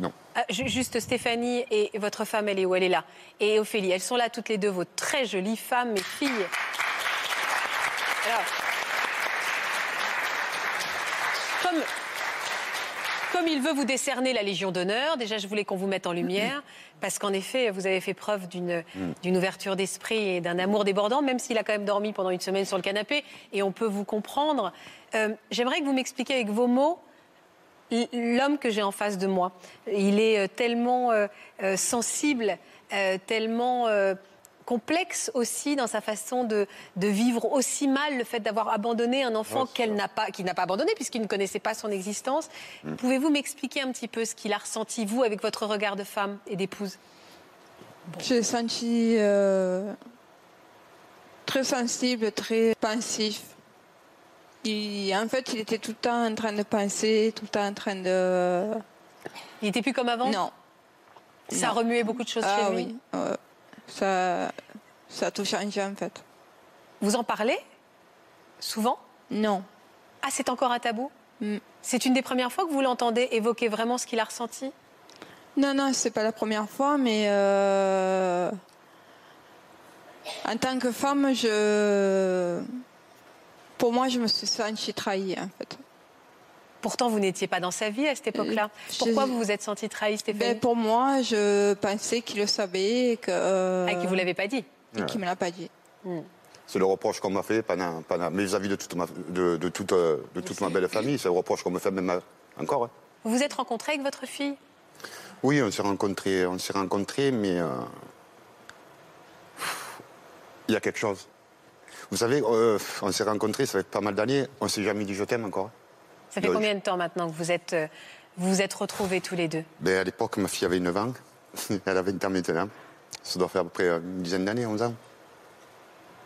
non. Ah, ju- juste Stéphanie et votre femme, elle est où? Elle est là. Et Ophélie, elles sont là toutes les deux, vos très jolies femmes et filles. Alors, comme, comme il veut vous décerner la Légion d'honneur, déjà je voulais qu'on vous mette en lumière, parce qu'en effet, vous avez fait preuve d'une d'une ouverture d'esprit et d'un amour débordant, même s'il a quand même dormi pendant une semaine sur le canapé, et on peut vous comprendre. Euh, J'aimerais que vous m'expliquiez avec vos mots l'homme que j'ai en face de moi. Il est euh, tellement euh, sensible, euh, tellement complexe aussi dans sa façon de, de vivre aussi mal le fait d'avoir abandonné un enfant Ouais, qu'elle n'a pas, qu'il n'a pas abandonné puisqu'il ne connaissait pas son existence. Pouvez-vous m'expliquer un petit peu ce qu'il a ressenti, vous, avec votre regard de femme et d'épouse? J'ai senti euh, très sensible, très pensif. Il- en fait, il était tout le temps en train de penser, tout le temps en train de... Il n'était plus comme avant? Non. Ça non. remuait beaucoup de choses Ah chez lui? oui, euh, ça, ça a tout changé en fait. Vous en parlez Souvent? Non. Ah, c'est encore un tabou? Mm. C'est une des premières fois que vous l'entendez évoquer vraiment ce qu'il a ressenti? Non, non, c'est pas la première fois, mais euh, En tant que femme, je... pour moi, je me suis sentie trahie, en fait. Pourtant, vous n'étiez pas dans sa vie à cette époque-là. Euh, je- Pourquoi vous vous êtes sentie trahie, Stéphanie Ben, pour moi, je pensais qu'il le savait et que. euh, Ah, qui vous l'avez pas dit et qu'il me l'a pas dit. C'est le reproche qu'on m'a fait pendant, pendant mais vis-à-vis de toute ma, de, de toute, euh, de toute ma belle famille. C'est le reproche qu'on me fait même à- encore. hein. Vous vous êtes rencontré avec votre fille? Oui, on s'est rencontrés, on s'est rencontrés, mais euh, il y a quelque chose. Vous savez, euh, on s'est rencontrés, ça fait pas mal d'années, on s'est jamais dit je t'aime encore. Ça fait combien de temps maintenant que vous êtes, euh, vous vous êtes retrouvés tous les deux Ben, à l'époque, ma fille avait 9 ans, elle a 20 ans maintenant. Ça doit faire à peu près une dizaine d'années, 11 ans.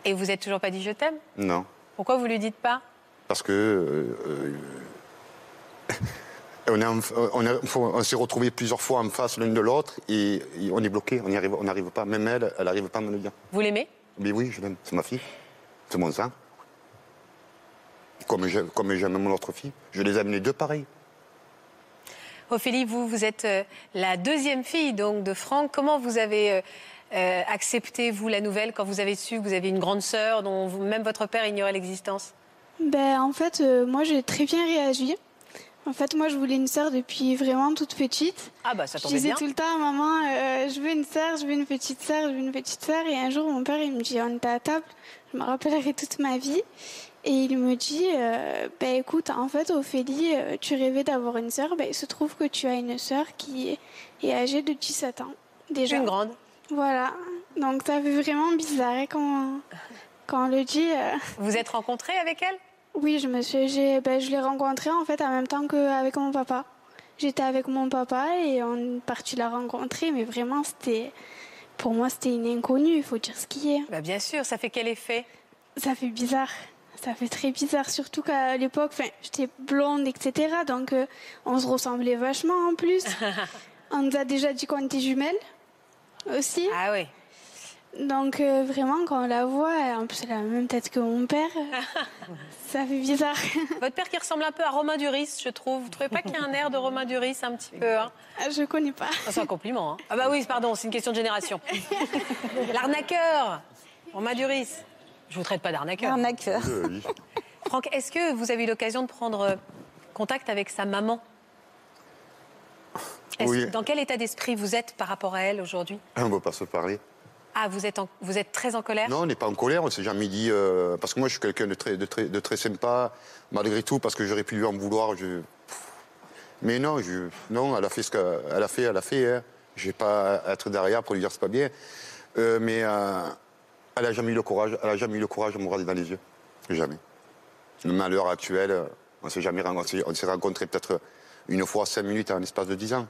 Et vous êtes toujours pas dit je t'aime? Non, Pourquoi vous lui dites pas? Parce que euh, euh, on, est en- on, a- on s'est retrouvés plusieurs fois en face l'un de l'autre et, et on est bloqué, on n'y arrive, on n'arrive pas. Même elle, elle n'arrive pas à me le dire. Vous l'aimez? Mais oui, je l'aime, c'est ma fille, c'est mon sang. Comme j'ai- comme j'aime mon autre fille, je les aime les deux pareils. Ophélie, vous, vous êtes euh, la deuxième fille donc de Franck. Comment vous avez euh, euh, accepté, vous, la nouvelle quand vous avez su que vous avez une grande sœur dont vous- même votre père ignorait l'existence? Ben, en fait, euh, moi, j'ai très bien réagi. En fait, moi, je voulais une sœur depuis vraiment toute petite. Ah bah ça Je tombait disais bien. tout le temps à maman, euh, je veux une sœur, je veux une petite sœur, je veux une petite sœur. Et un jour, mon père, il me dit, on était à table, je me rappellerai toute ma vie. Et il me dit, euh, ben écoute, en fait, Ophélie, euh, tu rêvais d'avoir une sœur. Ben, il se trouve que tu as une sœur qui est âgée de 17 ans. Déjà. Une grande. Voilà. Donc, ça fait vraiment bizarre hein, quand, quand on le dit. euh. Vous êtes rencontrée avec elle? Oui, je me suis, ben, je l'ai rencontrée en fait en même temps qu'avec mon papa. J'étais avec mon papa et on est parti la rencontrer, mais vraiment c'était, pour moi c'était une inconnue, il faut dire ce qui est. bah, Bien sûr, ça fait quel effet? Ça fait bizarre, ça fait très bizarre, surtout qu'à l'époque, enfin, j'étais blonde, etc. Donc euh, on se ressemblait vachement en plus. on nous a déjà dit qu'on était jumelles aussi. Ah oui. Donc euh, vraiment quand on la voit, en plus elle a la même tête que mon père, ça fait bizarre. Votre père qui ressemble un peu à Romain Duris, je trouve. Vous trouvez pas qu'il y a un air de Romain Duris un petit peu hein? Ah, je connais pas. Ah, C'est un compliment. Hein. Ah bah oui, pardon, c'est une question de génération. L'arnaqueur Romain Duris. Je vous traite pas d'arnaqueur. Arnaqueur. Oui. Franck, est-ce que vous avez eu l'occasion de prendre euh, contact avec sa maman? Oui. Dans quel état d'esprit vous êtes par rapport à elle aujourd'hui? On ne va pas se parler. Ah, vous êtes, en- vous êtes très en colère? Non, on n'est pas en colère, on s'est jamais dit. euh, parce que moi, je suis quelqu'un de très, de, très, de très sympa, malgré tout, parce que j'aurais pu lui en vouloir. Je... Mais non, je, non, elle a fait ce qu'elle a fait, elle a fait. Hein. Je vais pas être derrière pour lui dire c'est pas bien. Euh, mais euh, elle a jamais eu le courage, elle a jamais eu le courage de me regarder dans les yeux. Jamais. Même à l'heure actuelle, euh, on s'est jamais rencontrés. On s'est rencontrés peut-être une fois cinq minutes en l'espace de dix ans.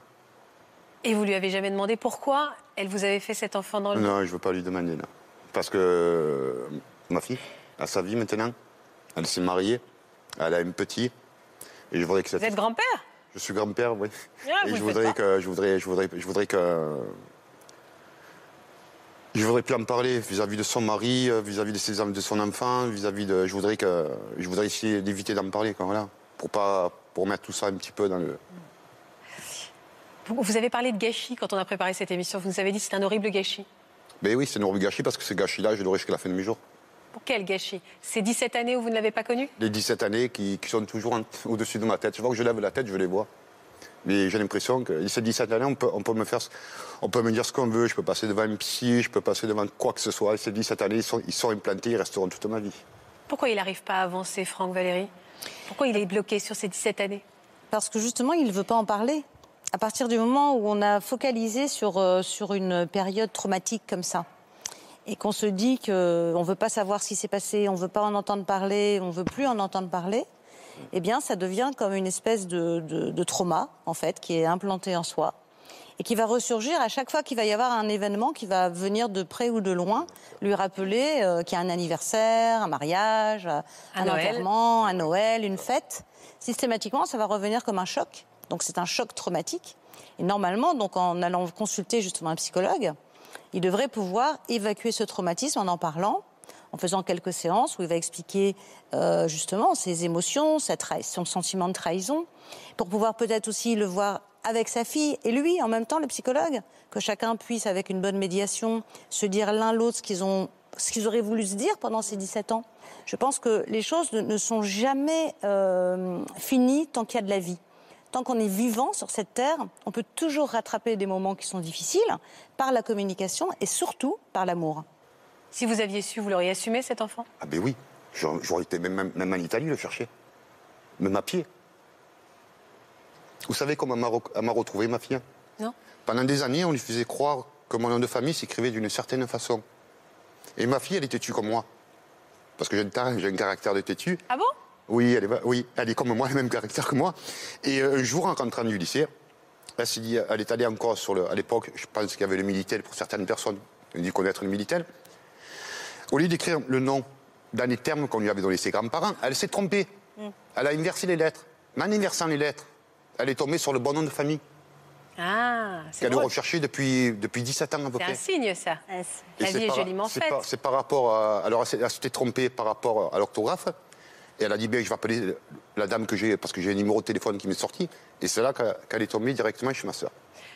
Et vous lui avez jamais demandé pourquoi elle vous avait fait cet enfant dans le Non, je ne veux pas lui demander, non. Parce que euh, ma fille a sa vie maintenant. Elle s'est mariée. Elle a un petit. Et je voudrais que. Vous êtes grand-père? Je suis grand-père, oui. Ah, et je voudrais que, je voudrais, je voudrais, je voudrais que, je voudrais plus en parler vis-à-vis de son mari, euh, vis-à-vis de, ses, de son enfant, vis-à-vis de, je voudrais que, je voudrais essayer d'éviter d'en parler, quoi, voilà, pour pas, pour mettre tout ça un petit peu dans le. Vous avez parlé de gâchis quand on a préparé cette émission. Vous nous avez dit que c'est un horrible gâchis. Mais oui, c'est un horrible gâchis parce que ce gâchis-là, je l'aurai jusqu'à la fin de mes jours. Pour quel gâchis? Ces 17 années où vous ne l'avez pas connu? Les 17 années qui, qui sont toujours au-dessus de ma tête. Je vois que je lève la tête, je les vois. Mais j'ai l'impression que ces 17 années, on peut, on peut me faire, on peut me dire ce qu'on veut. Je peux passer devant un psy, je peux passer devant quoi que ce soit. Ces 17 années, ils sont, ils sont implantés, ils resteront toute ma vie. Pourquoi il n'arrive pas à avancer, Franck Valéry? Pourquoi il est bloqué sur ces 17 années? Parce que justement, il ne veut pas en parler. À partir du moment où on a focalisé sur, euh, sur une période traumatique comme ça, et qu'on se dit qu'on ne veut pas savoir ce qui s'est passé, on ne veut pas en entendre parler, on ne veut plus en entendre parler, eh bien, ça devient comme une espèce de, de- de trauma, en fait, qui est implanté en soi, et qui va ressurgir à chaque fois qu'il va y avoir un événement qui va venir de près ou de loin, lui rappeler euh, qu'il y a un anniversaire, un mariage, un, Un Noël. enterrement, un Noël, une fête. Systématiquement, ça va revenir comme un choc. Donc c'est un choc traumatique. Et normalement, donc en allant consulter justement un psychologue, il devrait pouvoir évacuer ce traumatisme en en parlant, en faisant quelques séances où il va expliquer euh, justement ses émotions, son sentiment de trahison, pour pouvoir peut-être aussi le voir avec sa fille et lui en même temps, le psychologue, que chacun puisse avec une bonne médiation se dire l'un l'autre ce qu'ils ont ce qu'ils auraient voulu se dire pendant ces 17 ans. Je pense que les choses ne sont jamais euh, finies tant qu'il y a de la vie. Tant qu'on est vivant sur cette terre, on peut toujours rattraper des moments qui sont difficiles par la communication et surtout par l'amour. Si vous aviez su, vous l'auriez assumé cet enfant? Ah ben oui, j'aurais été même, même en Italie le chercher, même à pied. Vous savez comment elle m'a retrouvé ma fille Non. Pendant des années, on lui faisait croire que mon nom de famille s'écrivait d'une certaine façon. Et ma fille, elle est têtue comme moi. Parce que j'ai un caractère de têtu. Ah bon? Oui elle, est, oui, elle est comme moi, le même caractère que moi. Et euh, un jour, en rentrant du lycée, elle s'est dit, elle est allée encore sur le. À l'époque, je pense qu'il y avait le Minitel pour certaines personnes. Elle dit connaître le Minitel. Au lieu d'écrire le nom dans les termes qu'on lui avait donné ses grands-parents, elle s'est trompée. Mm. Elle a inversé les lettres. Mais en inversant les lettres, elle est tombée sur le bon nom de famille. Ah, c'est Qu'elle a recherché depuis, depuis 17 ans à peu près. C'est un signe, ça. La vie est, joliment faite. C'est par, rapport à. Alors, elle s'était trompée par rapport à l'orthographe. Et elle a dit, bien, je vais appeler la dame que j'ai, parce que j'ai un numéro de téléphone qui m'est sorti. Et c'est là qu'elle est tombée directement chez ma soeur.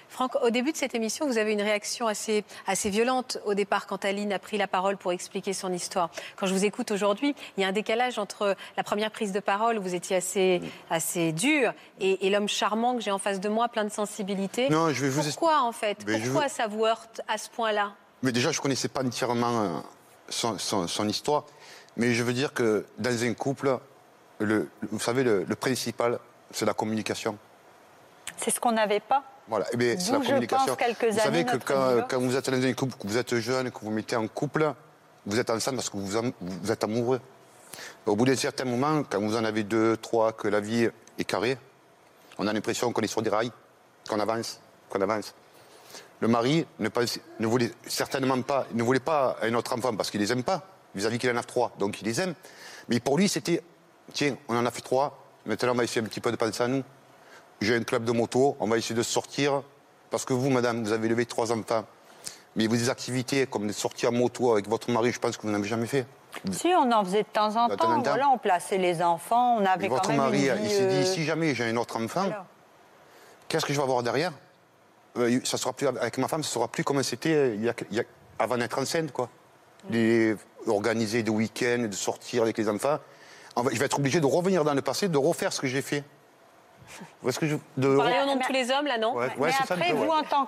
Franck, au début de cette émission, vous avez une réaction assez, assez violente au départ quand Aline a pris la parole pour expliquer son histoire. Quand je vous écoute aujourd'hui, il y a un décalage entre la première prise de parole où vous étiez assez, assez dur et, l'homme charmant que j'ai en face de moi, plein de sensibilité. Non, je vais vous Pourquoi en fait? Pourquoi ça vous heurte à ce point-là? Mais déjà, je ne connaissais pas entièrement euh, son, son, histoire. Mais je veux dire que dans un couple, le, vous savez, le principal, c'est la communication. C'est ce qu'on n'avait pas voilà, eh bien, c'est la communication. vous savez que quand, vous êtes dans un couple, que vous êtes jeune, que vous mettez en couple, vous êtes ensemble parce que vous, vous êtes amoureux. Au bout d'un certain moment, quand vous en avez deux, trois, que la vie est carrée, on a l'impression qu'on est sur des rails, qu'on avance, qu'on avance. Le mari ne, ne, voulait certainement pas, ne voulait pas un autre enfant parce qu'il les aime pas, vis-à-vis qu'il en a trois, donc il les aime. Mais pour lui, c'était, tiens, on en a fait trois, maintenant on va essayer un petit peu de penser à nous j'ai un club de moto, on va essayer de sortir. Parce que vous, madame, vous avez levé trois enfants. Mais vous, des activités comme de sortir en moto avec votre mari, je pense que vous n'avez jamais fait. Si, on en faisait de temps en temps. Voilà, on plaçait les enfants, on avait votre quand même mari, il s'est dit, euh, si jamais j'ai un autre enfant, qu'est-ce que je vais avoir derrière? Euh, ça sera plus, Avec ma femme, ça sera plus comme c'était euh, avant d'être enceinte, quoi. Mm. organiser des week-ends, de sortir avec les enfants. je vais être obligé de revenir dans le passé, de refaire ce que j'ai fait. Est-ce que je... de... Vous parlez au nom de tous les hommes, là, non Mais après, vous, en tant...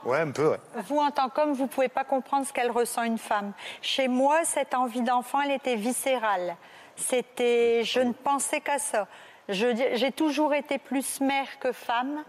vous, en tant qu'homme, vous ne pouvez pas comprendre ce qu'elle ressent une femme. Chez moi, cette envie d'enfant, elle était viscérale. C'était... Je ne pensais qu'à ça. J'ai toujours été plus mère que femme.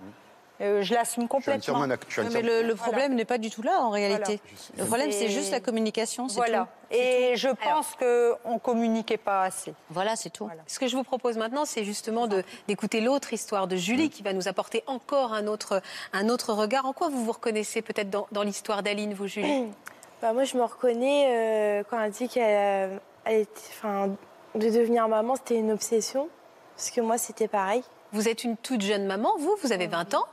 Euh, je l'assume complètement. mais le, problème n'est pas du tout là en réalité. Le problème, c'est juste la communication. Voilà. Et je pense qu'on ne communiquait pas assez. Voilà, c'est tout. Ce que je vous propose maintenant, c'est justement d'écouter l'autre histoire de Julie qui va nous apporter encore un autre, un autre regard. En quoi vous vous reconnaissez peut-être dans, dans l'histoire d'Aline, vous, Julie bah, Moi, je me reconnais euh, quand elle dit qu'elle enfin, de devenir maman, c'était une obsession. Parce que moi, c'était pareil. Vous êtes une toute jeune maman, vous, vous avez 20 ans.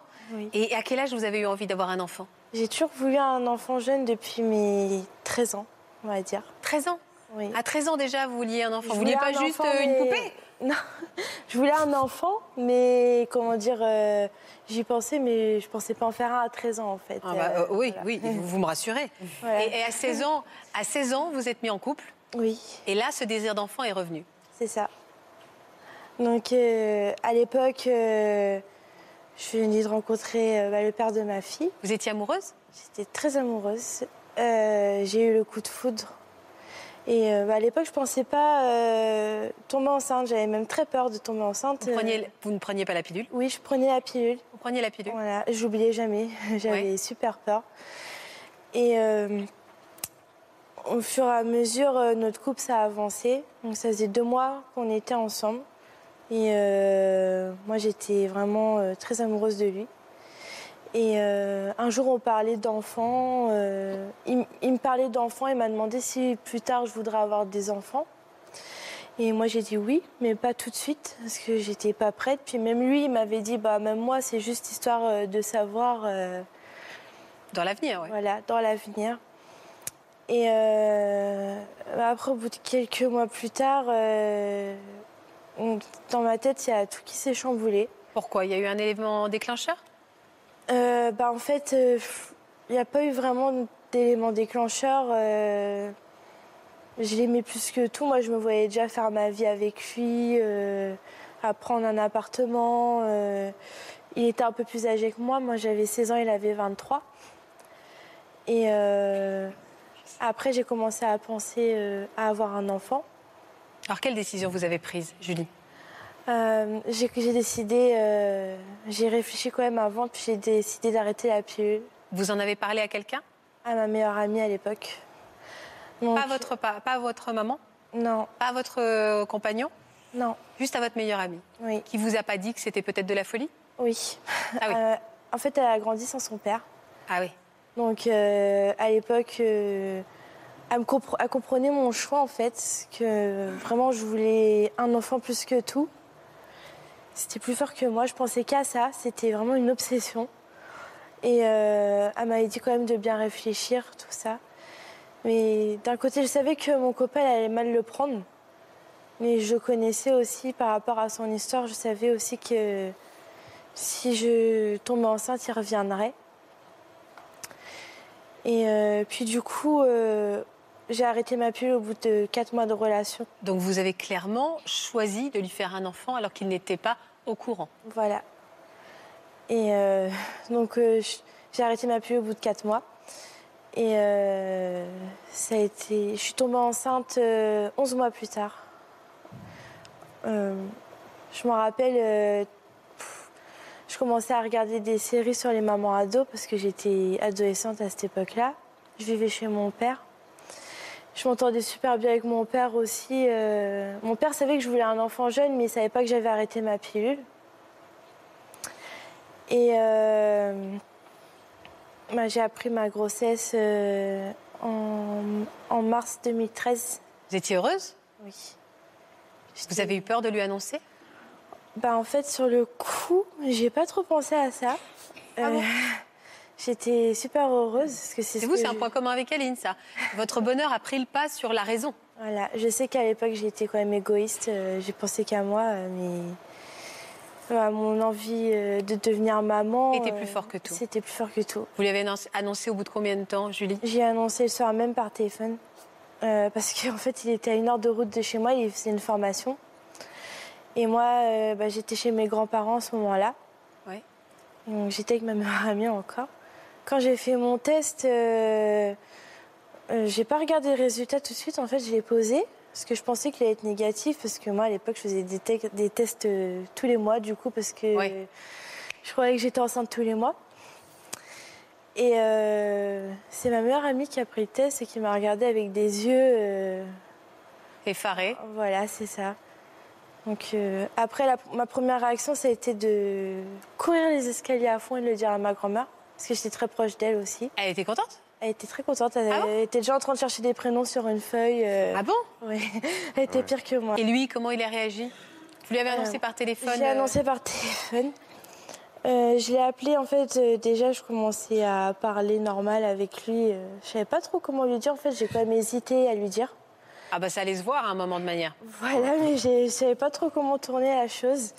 Et à quel âge vous avez eu envie d'avoir un enfant? J'ai toujours voulu un enfant jeune depuis mes 13 ans, on va dire. 13 ans? Oui. À 13 ans déjà, vous vouliez un enfant Vous vouliez pas juste euh, une poupée? Non, je voulais un enfant, mais comment dire, euh, j'y pensais, mais je pensais pas en faire un à 13 ans en fait. Ah bah, euh, oui, oui, vous me rassurez. Et, à 16 ans, à 16 ans, vous êtes mis en couple? Oui. Et là, ce désir d'enfant est revenu? C'est ça. Donc à l'époque je venais de rencontrer euh, bah, le père de ma fille. Vous étiez amoureuse? J'étais très amoureuse. Euh, j'ai eu le coup de foudre. Et euh, bah, à l'époque, je ne pensais pas tomber enceinte. J'avais même très peur de tomber enceinte. Vous, ne preniez pas la pilule? Oui, je prenais la pilule. Vous preniez la pilule? Voilà, j'oubliais jamais. J'avais super peur. Et au fur et à mesure, notre couple, ça a avancé. Donc ça faisait deux mois qu'on était ensemble. Et euh, moi, j'étais vraiment euh, très amoureuse de lui. Et euh, un jour, on parlait d'enfants. Il, me parlait d'enfants et m'a demandé si plus tard je voudrais avoir des enfants. Et moi, j'ai dit oui, mais pas tout de suite, parce que j'étais pas prête. Puis même lui, il m'avait dit, bah même moi, c'est juste histoire de savoir. dans l'avenir, oui. Voilà, dans l'avenir. Et après, au bout de quelques mois plus tard, dans ma tête, il y a tout qui s'est chamboulé. Pourquoi? Il y a eu un élément déclencheur? Euh, bah, En fait, euh, il n'y a pas eu vraiment d'élément déclencheur. Euh, je l'aimais plus que tout. Moi, je me voyais déjà faire ma vie avec lui, à prendre un appartement. il était un peu plus âgé que moi. Moi, j'avais 16 ans, il avait 23. Et après, j'ai commencé à penser à avoir un enfant. Alors, quelle décision vous avez prise, Julie Euh, j'ai j'ai décidé, euh, j'ai réfléchi quand même avant, puis j'ai décidé d'arrêter la pilule Vous en avez parlé à quelqu'un? À ma meilleure amie à l'époque. Donc, pas, votre, pas, pas votre maman? Non, Pas votre euh, compagnon? Non, Juste à votre meilleure amie? Oui, Qui vous a pas dit que c'était peut-être de la folie? Oui. Ah oui. En fait, elle a grandi sans son père. Ah oui. Donc, à l'époque, elle, me comprenait mon choix, en fait, que vraiment, je voulais un enfant plus que tout. C'était plus fort que moi, je pensais qu'à ça, c'était vraiment une obsession. Et euh, elle m'avait dit quand même de bien réfléchir, tout ça. Mais d'un côté, je savais que mon copain allait mal le prendre. Mais je connaissais aussi, par rapport à son histoire, je savais aussi que si je tombais enceinte, il reviendrait. Et euh, puis du coup, euh, j'ai arrêté ma pilule au bout de 4 mois de relation. Donc vous avez clairement choisi de lui faire un enfant alors qu'il n'était pas au courant. Voilà. Et euh, donc euh, j'ai arrêté ma pilule au bout de 4 mois. Et euh, ça a été. Je suis tombée enceinte euh, 11 mois plus tard. Je me rappelle, pff, je commençais à regarder des séries sur les mamans ados parce que j'étais adolescente à cette époque-là. Je vivais chez mon père. Je m'entendais super bien avec mon père aussi. euh, Mon père savait que je voulais un enfant jeune, mais il savait pas que j'avais arrêté ma pilule. Et euh, bah, j'ai appris ma grossesse euh, en, en mars 2013. Vous étiez heureuse? Oui. Vous avez eu peur de lui annoncer? Bah, en fait, sur le coup, j'ai pas trop pensé à ça. Euh, J'étais super heureuse. Parce que c'est ce vous, c'est un point commun avec Aline, ça. Votre bonheur a pris le pas sur la raison. Voilà, je sais qu'à l'époque j'étais quand même égoïste, euh, j'ai pensé qu'à moi, euh, mais voilà, mon envie euh, de devenir maman. Était plus fort que tout. C'était plus fort que tout. Vous lui avez annoncé- annoncé au bout de combien de temps, Julie? J'ai annoncé le soir même par téléphone, euh, parce qu'en fait il était à une heure de route de chez moi, il faisait une formation. Et moi, euh, bah, j'étais chez mes grands-parents à ce moment-là. Ouais. Donc j'étais avec ma meilleure amie encore. Quand j'ai fait mon test, euh, euh, j'ai pas regardé les résultats tout de suite. En fait, je l'ai posé parce que je pensais qu'il allait être négatif. Parce que moi, à l'époque, je faisais des, te- des tests euh, tous les mois, du coup, parce que Ouais. je croyais que j'étais enceinte tous les mois. Et euh, c'est ma meilleure amie qui a pris le test et qui m'a regardé avec des yeux. euh, Effarée. voilà, c'est ça. Donc euh, après, la- ma première réaction, ça a été de courir les escaliers à fond et de le dire à ma grand-mère, parce que j'étais très proche d'elle aussi. Elle était contente? Elle était très contente. Elle, Ah bon? elle était déjà en train de chercher des prénoms sur une feuille. euh, Ah bon? Ouais. Elle était pire que moi. Et lui, comment il a réagi? Vous lui avez annoncé Euh, par téléphone Je l'ai euh, annoncé par téléphone. Euh, je l'ai appelé, en fait, euh, déjà, je commençais à parler normal avec lui. euh, je savais pas trop comment lui dire. En fait, j'ai quand même hésité à lui dire. Ah bah ça allait se voir à un moment de manière. Voilà, mais j'ai- je savais pas trop comment tourner la chose.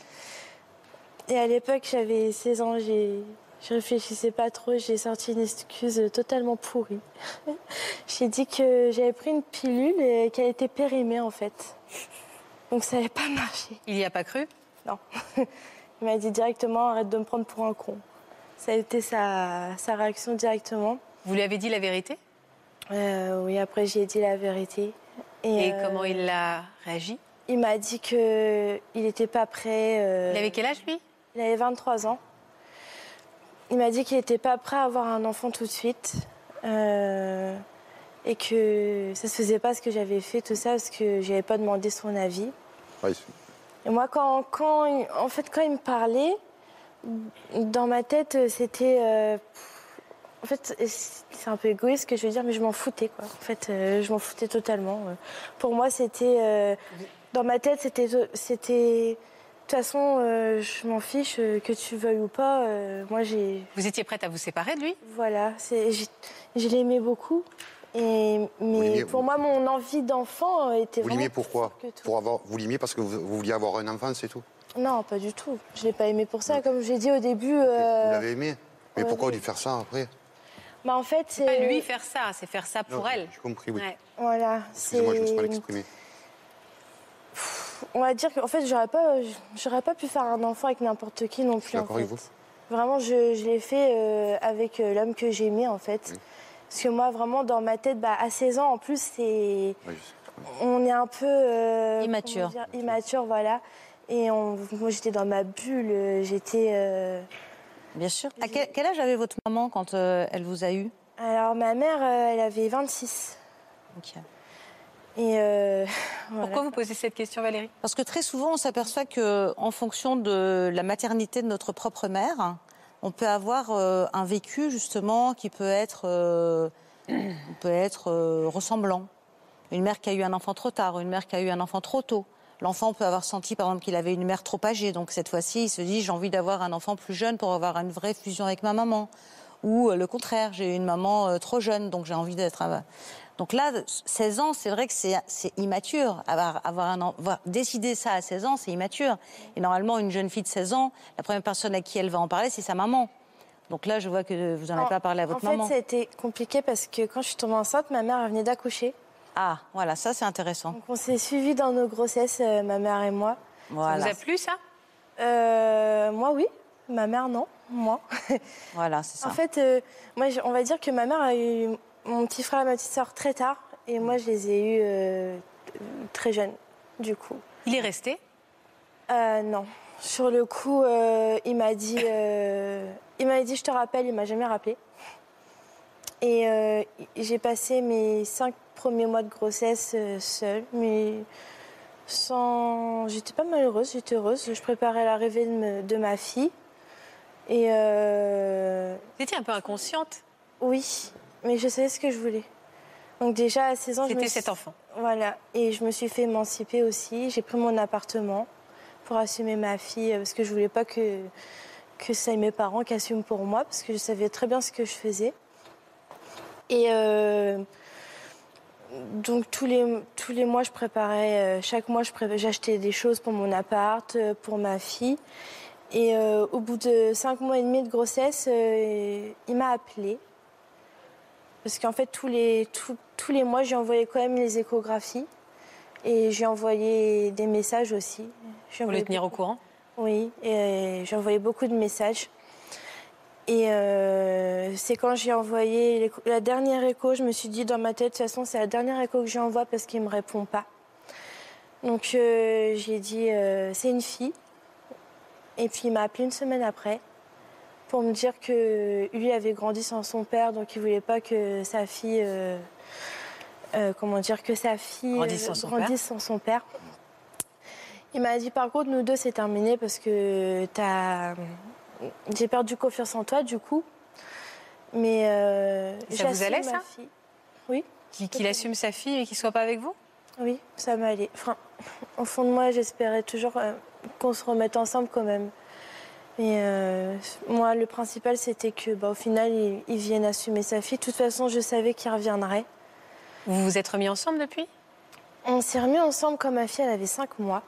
Et à l'époque, j'avais 16 ans, j'ai- je réfléchissais pas trop, j'ai sorti une excuse totalement pourrie. j'ai dit que j'avais pris une pilule et qu'elle était périmée en fait. Donc ça n'allait pas marcher. Il y a pas cru? Non. Il m'a dit directement arrête de me prendre pour un con. Ça a été sa, sa réaction directement. Vous lui avez dit la vérité? Euh, oui, après j'ai dit la vérité. Et euh, comment il a réagi? Il m'a dit qu'il n'était pas prêt. euh, Il avait quel âge lui? Il avait 23 ans. Il m'a dit qu'il n'était pas prêt à avoir un enfant tout de suite. euh, et que ça se faisait pas ce que j'avais fait, tout ça, parce que je n'avais pas demandé son avis. C'est- Et moi, quand, quand, il- en fait, quand il me parlait, dans ma tête, c'était. euh, en fait, c'est un peu égoïste ce que je veux dire, mais je m'en foutais, quoi. En fait, euh, je m'en foutais totalement. Pour moi, c'était. dans ma tête, c'était. Toute façon, euh, je m'en fiche euh, que tu veuilles ou pas. euh, moi, j'ai. Vous étiez prête à vous séparer de lui? Voilà, c'est, j'ai- je l'aimais beaucoup. Et, mais l'aimiez- pour moi, mon envie d'enfant était Vous vraiment. l'aimiez plus pourquoi pour avoir, Vous l'aimiez parce que vous, vous vouliez avoir un enfant, c'est tout? Non, pas du tout. Je l'ai pas aimé pour ça. Comme j'ai dit au début, Vous l'avez aimé Mais ouais, pourquoi oui. lui faire ça après? Bah, en fait, c'est pas lui faire ça, c'est faire ça pour elle. J'ai compris, oui. Voilà. Excusez-moi, je me suis mal exprimé. On va dire qu'en fait, j'aurais pas, j'aurais pas pu faire un enfant avec n'importe qui non plus. D'accord en avec vous. Vraiment, je, je l'ai fait euh, avec euh, l'homme que j'aimais en fait. Parce que moi, vraiment, dans ma tête, bah, à 16 ans, en plus, c'est. on est un peu. Euh, immature. Dire, immature, voilà. Et on, moi, j'étais dans ma bulle, j'étais. Bien sûr. À quel, quel, âge avait votre maman quand elle vous a eu? Alors, ma mère, elle avait 26. Ok. Et euh, Pourquoi vous posez cette question, Valérie? Parce que très souvent, on s'aperçoit que, en fonction de la maternité de notre propre mère, on peut avoir euh, un vécu justement qui peut être, euh, peut être euh, ressemblant. Une mère qui a eu un enfant trop tard, une mère qui a eu un enfant trop tôt. L'enfant peut avoir senti, par exemple, qu'il avait une mère trop âgée. Donc cette fois-ci, il se dit j'ai envie d'avoir un enfant plus jeune pour avoir une vraie fusion avec ma maman. Ou le contraire, j'ai une maman trop jeune, donc j'ai envie d'être. Donc là, 16 ans, c'est vrai que c'est immature. Avoir, avoir un, avoir, décider ça à 16 ans, c'est immature. Et normalement, une jeune fille de 16 ans, la première personne à qui elle va en parler, c'est sa maman. Donc là, je vois que vous n'en avez pas parlé à votre maman. En fait, c'était compliqué parce que quand je suis tombée enceinte, ma mère venait d'accoucher. Ah, voilà, ça c'est intéressant. Donc on s'est suivis dans nos grossesses, euh, ma mère et moi. Voilà. Ça vous a plu ça? Euh, Moi, oui. Ma mère, non. Moi. Voilà, c'est ça. En fait, euh, moi, on va dire que ma mère a eu mon petit frère et ma petite soeur très tard. Et moi, je les ai eus euh, très jeunes, du coup. Il est resté? Euh, Non. Sur le coup, euh, il m'a dit, il m'a dit, je te rappelle. Il m'a jamais rappelé. Et j'ai passé mes cinq premiers mois de grossesse seule, mais sans. J'étais pas malheureuse, j'étais heureuse. Je préparais l'arrivée de, me... de, ma fille. Et. Vous étiez un peu inconsciente? Oui, mais je savais ce que je voulais. Donc déjà à 16 ans, C'était me cet suis... enfant. Voilà, et je me suis fait émanciper aussi. J'ai pris mon appartement pour assumer ma fille parce que je voulais pas que que ça ait mes parents qui assument pour moi parce que je savais très bien ce que je faisais. Et euh... donc tous les tous les mois, je préparais. chaque mois, je préparais, j'achetais des choses pour mon appart, pour ma fille. Et euh, au bout de cinq mois et demi de grossesse, euh, il m'a appelé parce qu'en fait, tous les, tous, tous les mois, j'ai envoyé quand même les échographies. Et j'ai envoyé des messages aussi. Pour les tenir au courant Oui, et j'ai envoyé beaucoup de messages. Et euh, c'est quand j'ai envoyé la dernière écho, je me suis dit dans ma tête, de toute façon, c'est la dernière écho que j'envoie parce qu'il ne me répond pas. Donc euh, j'ai dit, euh, c'est une fille. Et puis il m'a appelé une semaine après pour me dire que lui avait grandi sans son père, donc il voulait pas que sa fille, euh, euh, comment dire, que sa fille grandisse sans, son, grandisse sans son père. Il m'a dit par contre nous deux c'est terminé parce que t'as, j'ai perdu confiance en toi du coup. Mais euh, ça vous allait ça? fille. Oui. Qu'il qu assume sa fille et qu'il soit pas avec vous? Oui, ça m'allait. Enfin, au fond de moi, j'espérais toujours euh, qu'on se remette ensemble quand même. Mais euh, moi, le principal, c'était que, bah, au final, il, il, vienne assumer sa fille. De toute façon, je savais qu'il reviendrait. Vous vous êtes remis ensemble depuis? On s'est remis ensemble quand ma fille, elle avait 5 mois.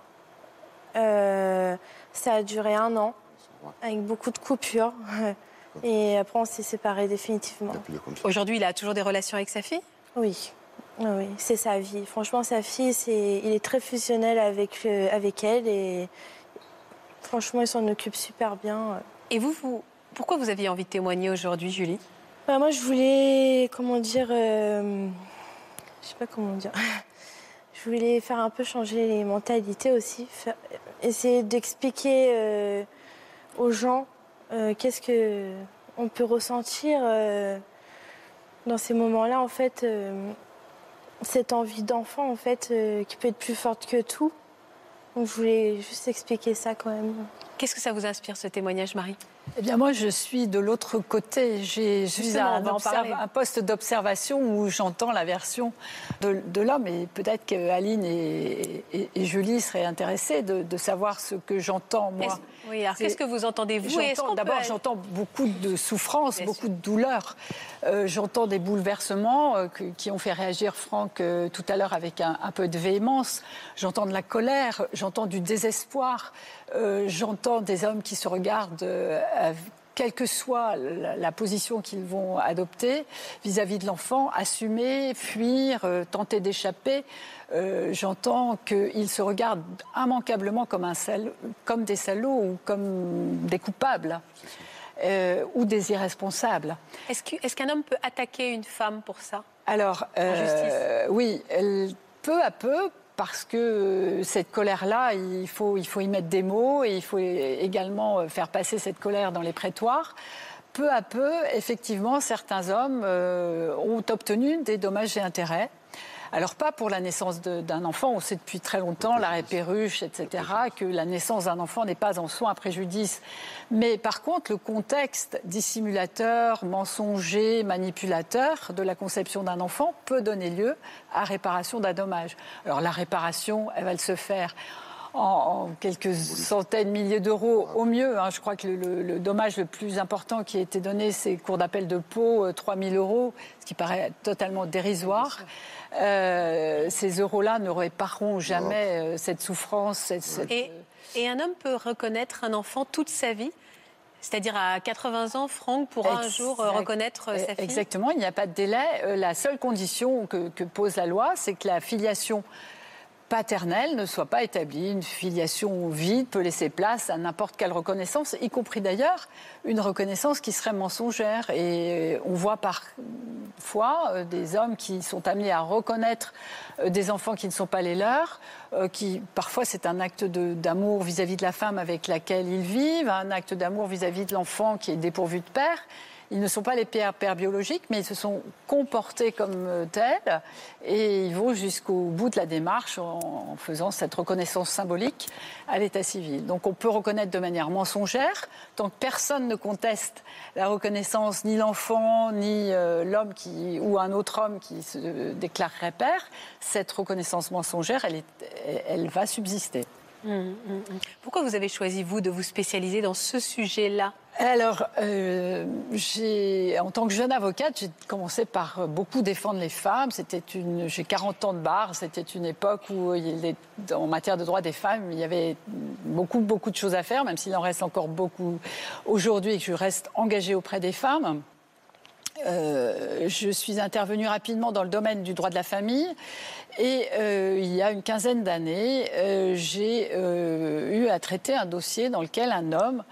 Euh, ça a duré un an, avec beaucoup de coupures. Et après, on s'est séparés définitivement. Aujourd'hui, il a toujours des relations avec sa fille? Oui. Oui, c'est sa vie. Franchement, sa fille, c'est, il est très fusionnel avec, euh, avec elle et franchement, il s'en occupe super bien. Et vous, vous, pourquoi vous aviez envie de témoigner aujourd'hui, Julie? Bah, Moi, je voulais, comment dire, euh, je sais pas comment dire. Je voulais faire un peu changer les mentalités aussi, faire, essayer d'expliquer euh, aux gens euh, qu'est-ce que on peut ressentir dans ces moments-là, en fait, cette envie d'enfant, en fait, qui peut être plus forte que tout. Donc je voulais juste expliquer ça quand même. Qu'est-ce que ça vous inspire ce témoignage, Marie? Eh bien moi je suis de l'autre côté. Je suis à un, un, poste d'observation où j'entends la version de, de l'homme et peut-être qu'Aline et, et, et, Julie seraient intéressées de, de savoir ce que j'entends moi. Oui, alors qu'est-ce que vous entendez vous? D'abord j'entends beaucoup de souffrance, Bien beaucoup sûr. de douleur. Euh, j'entends des bouleversements euh, qui ont fait réagir Franck euh, tout à l'heure avec un, peu de véhémence. J'entends de la colère, j'entends du désespoir, j'entends des hommes qui se regardent quelle que soit la, position qu'ils vont adopter vis-à-vis de l'enfant, assumer, fuir, tenter d'échapper. J'entends qu'ils se regardent immanquablement comme, un comme des salauds ou comme des coupables. Euh, ou des irresponsables. Est-ce qu'un homme peut attaquer une femme pour ça? Alors, oui, peu à peu, parce que cette colère-là, il faut, il faut y mettre des mots et il faut également faire passer cette colère dans les prétoires. Peu à peu, effectivement, certains hommes euh, ont obtenu des dommages et intérêts. Alors pas pour la naissance d'un enfant, on sait depuis très longtemps, l'arrêt Perruche, etc., que la naissance d'un enfant n'est pas en soi un préjudice. Mais par contre, le contexte dissimulateur, mensonger, manipulateur de la conception d'un enfant peut donner lieu à réparation d'un dommage. Alors la réparation, elle va se faire en, quelques centaines, milliers d'euros au mieux. Hein. Je crois que le, dommage le plus important qui a été donné, c'est cours d'appel de Pau, 3 euh, 000 euros, ce qui paraît totalement dérisoire. Euh, ces euros-là ne répareront jamais euh, cette souffrance. Et, et un homme peut reconnaître un enfant toute sa vie c'est-à-dire à 80 ans, Franck pourra un jour reconnaître sa fille? Exactement, il n'y a pas de délai. La seule condition que, que pose la loi, c'est que la filiation paternelle ne soit pas établie. Une filiation vide peut laisser place à n'importe quelle reconnaissance, y compris d'ailleurs une reconnaissance qui serait mensongère. Et on voit parfois euh, des hommes qui sont amenés à reconnaître euh, des enfants qui ne sont pas les leurs, euh, qui parfois c'est un acte d'amour vis-à-vis de la femme avec laquelle ils vivent, un acte d'amour vis-à-vis de l'enfant qui est dépourvu de père. Ils ne sont pas les pères, pères biologiques, mais ils se sont comportés comme euh, tels et ils vont jusqu'au bout de la démarche en faisant cette reconnaissance symbolique à l'état civil. Donc on peut reconnaître de manière mensongère, tant que personne ne conteste la reconnaissance, ni l'enfant, ni euh, l'homme ou un autre homme qui se déclarerait père, cette reconnaissance mensongère, elle, est, elle va subsister. Mmh, mmh, mmh. Pourquoi vous avez choisi, vous, de vous spécialiser dans ce sujet-là? Alors, euh, en tant que jeune avocate, j'ai commencé par beaucoup défendre les femmes. C'était une, j'ai 40 ans de bar. C'était une époque où, il en matière de droits des femmes, il y avait beaucoup, beaucoup de choses à faire, même s'il en reste encore beaucoup aujourd'hui et que je reste engagée auprès des femmes. Euh, je suis intervenue rapidement dans le domaine du droit de la famille et euh, il y a une quinzaine d'années, euh, j'ai eu à traiter un dossier dans lequel un homme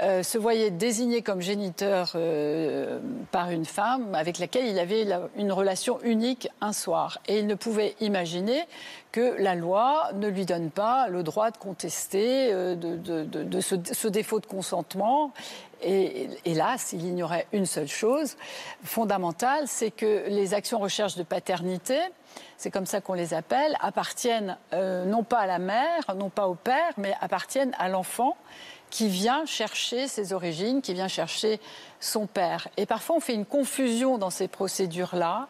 euh, se voyait désigné comme géniteur euh, par une femme avec laquelle il avait une relation unique un soir. Et il ne pouvait imaginer que la loi ne lui donne pas le droit de contester euh, de, ce, défaut de consentement. Et hélas, il ignorait une seule chose fondamentale, c'est que les actions recherche de paternité, c'est comme ça qu'on les appelle, appartiennent non pas à la mère, non pas au père, mais appartiennent à l'enfant qui vient chercher ses origines, qui vient chercher son père. Et parfois, on fait une confusion dans ces procédures-là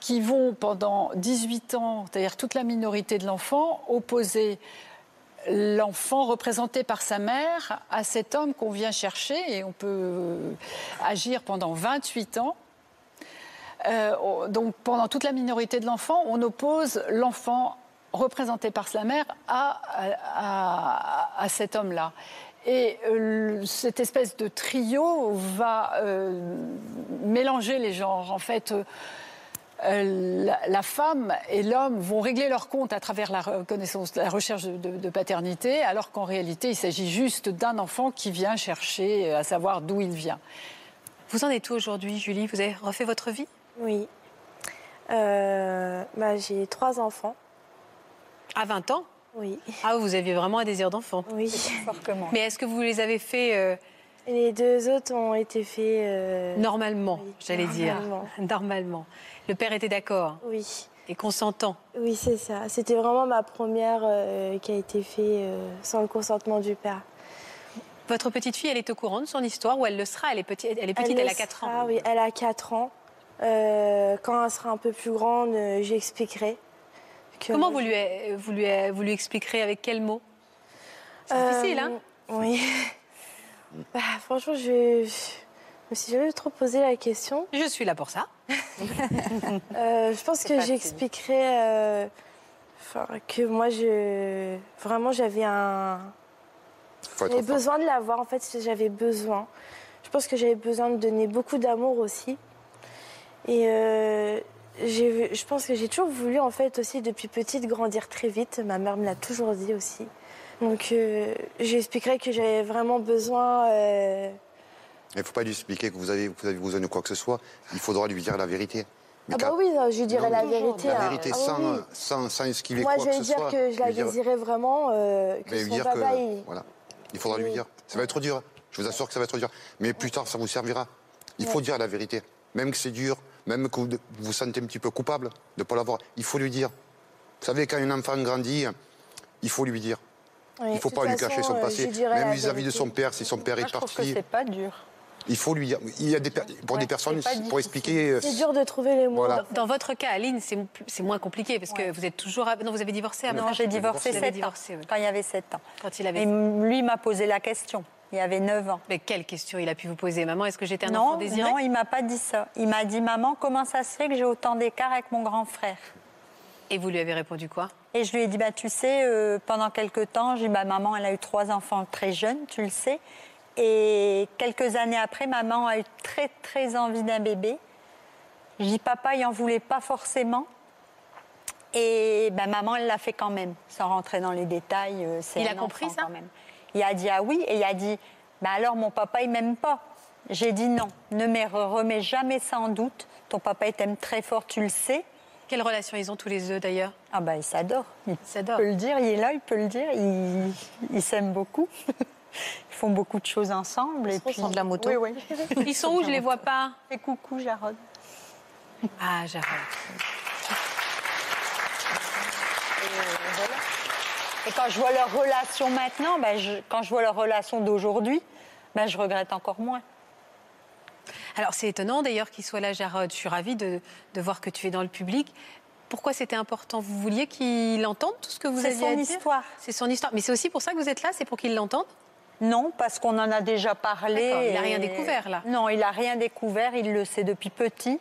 qui vont pendant 18 ans, c'est-à-dire toute la minorité de l'enfant, opposer l'enfant représenté par sa mère à cet homme qu'on vient chercher et on peut euh, agir pendant 28 ans. Euh, donc pendant toute la minorité de l'enfant, on oppose l'enfant représenté par sa mère à, à cet homme-là. Et euh, cette espèce de trio va euh, mélanger les genres. En fait, euh, la, femme et l'homme vont régler leur compte à travers la reconnaissance, la recherche de, paternité, alors qu'en réalité, il s'agit juste d'un enfant qui vient chercher à savoir d'où il vient. Vous en êtes où aujourd'hui, Julie? Vous avez refait votre vie? Oui. Bah, j'ai trois enfants. À 20 ans? Oui. Ah, vous aviez vraiment un désir d'enfant Oui. Mais est-ce que vous les avez fait euh, Les deux autres ont été faits. Euh, normalement, j'allais dire. Normalement. Le père était d'accord Oui. Et consentant Oui, c'est ça. C'était vraiment ma première euh, qui a été faite sans le consentement du père. Votre petite fille, elle est au courant de son histoire ou elle le sera? Elle est petite, elle, est petite, elle, a 4 ans. Oui, elle a 4 ans. quand elle sera un peu plus grande, j'expliquerai. Comment vous lui, vous, lui, vous lui expliquerez avec quels mots C'est difficile, hein? euh, Oui. Bah, franchement, je, me suis jamais trop posé la question. Je suis là pour ça. Euh, je pense que j'expliquerai euh, que moi, je, vraiment, j'avais un. J'avais besoin de l'avoir, en fait, j'avais besoin. je pense que j'avais besoin de donner beaucoup d'amour aussi. Et euh, je pense que j'ai toujours voulu, en fait, aussi depuis petite, grandir très vite. Ma mère me l'a toujours dit aussi. Donc, euh, j'expliquerai que j'avais vraiment besoin. Euh, il ne faut pas lui expliquer que vous avez, vous avez besoin de quoi que ce soit. Il faudra lui dire la vérité. ah bah oui, je lui dirai la vérité. La hein. vérité ah sans, sans, sans, esquiver Moi, quoi que ce soit. Moi, je vais dire que je la désirais vraiment, euh, que son papa, il... Voilà. Il faudra lui dire. Ça va être dur. Je vous assure que ça va être dur. Mais plus tard, ça vous servira. Il faut dire la vérité. Même que c'est dur, même que vous vous sentez un petit peu coupable de ne pas l'avoir, il faut lui dire. Vous savez, quand un enfant grandit, il faut lui dire. il ne faut pas lui cacher son passé. Même vis-à-vis de son père, si son père est parti. Je c'est pas dur. Il faut lui dire. Il y a des pour des personnes, pour expliquer. Euh, c'est dur de trouver les mots. Dans, votre cas, Aline, c'est moins compliqué parce que vous êtes toujours. Non, vous avez divorcé avant. Non, j'ai divorcé 7 ans. Quand il y avait 7 ans. Quand il avait. Et lui m'a posé la question. Il y avait 9 ans. Mais quelle question il a pu vous poser, maman? Est-ce que j'étais un enfant désiré? Non, il m'a pas dit ça. Il m'a dit, maman, comment ça se fait que j'ai autant d'écart avec mon grand frère? Et vous lui avez répondu quoi? Et je lui ai dit, bah, tu sais, euh, pendant quelques temps, j'ai dit, bah, maman, elle a eu trois enfants très jeunes, tu le sais. Et quelques années après, maman a eu très, très envie d'un bébé. Je dis, papa, il en voulait pas forcément. Et ben, maman, elle l'a fait quand même, sans rentrer dans les détails. Euh, il a compris ça? quand même. Il a dit ah oui, et il a dit bah alors mon papa il m'aime pas. J'ai dit non, ne me remets jamais ça en doute. Ton papa il t'aime très fort, tu le sais. Quelle relation ils ont tous les deux d'ailleurs? Ah bah ils s'adorent. Il peut le dire, il est là, il peut le dire. Ils s'aiment beaucoup. Ils font beaucoup de choses ensemble. Ils et puis... de la moto. Oui, oui. Ils sont où Je les vois pas? Et coucou Jarod. Ah Jarod. Et quand je vois leur relation maintenant, ben quand je vois leur relation d'aujourd'hui, ben je regrette encore moins. Alors c'est étonnant d'ailleurs qu'il soit là, Jarod. Je suis ravie de, voir que tu es dans le public. Pourquoi c'était important? Vous vouliez qu'il entende tout ce que vous aviez à dire? C'est son histoire. C'est son histoire. Mais c'est aussi pour ça que vous êtes là C'est pour qu'il l'entende non, parce qu'on en a déjà parlé. Il n'a rien découvert là. Non, il n'a rien découvert. Il le sait depuis petit.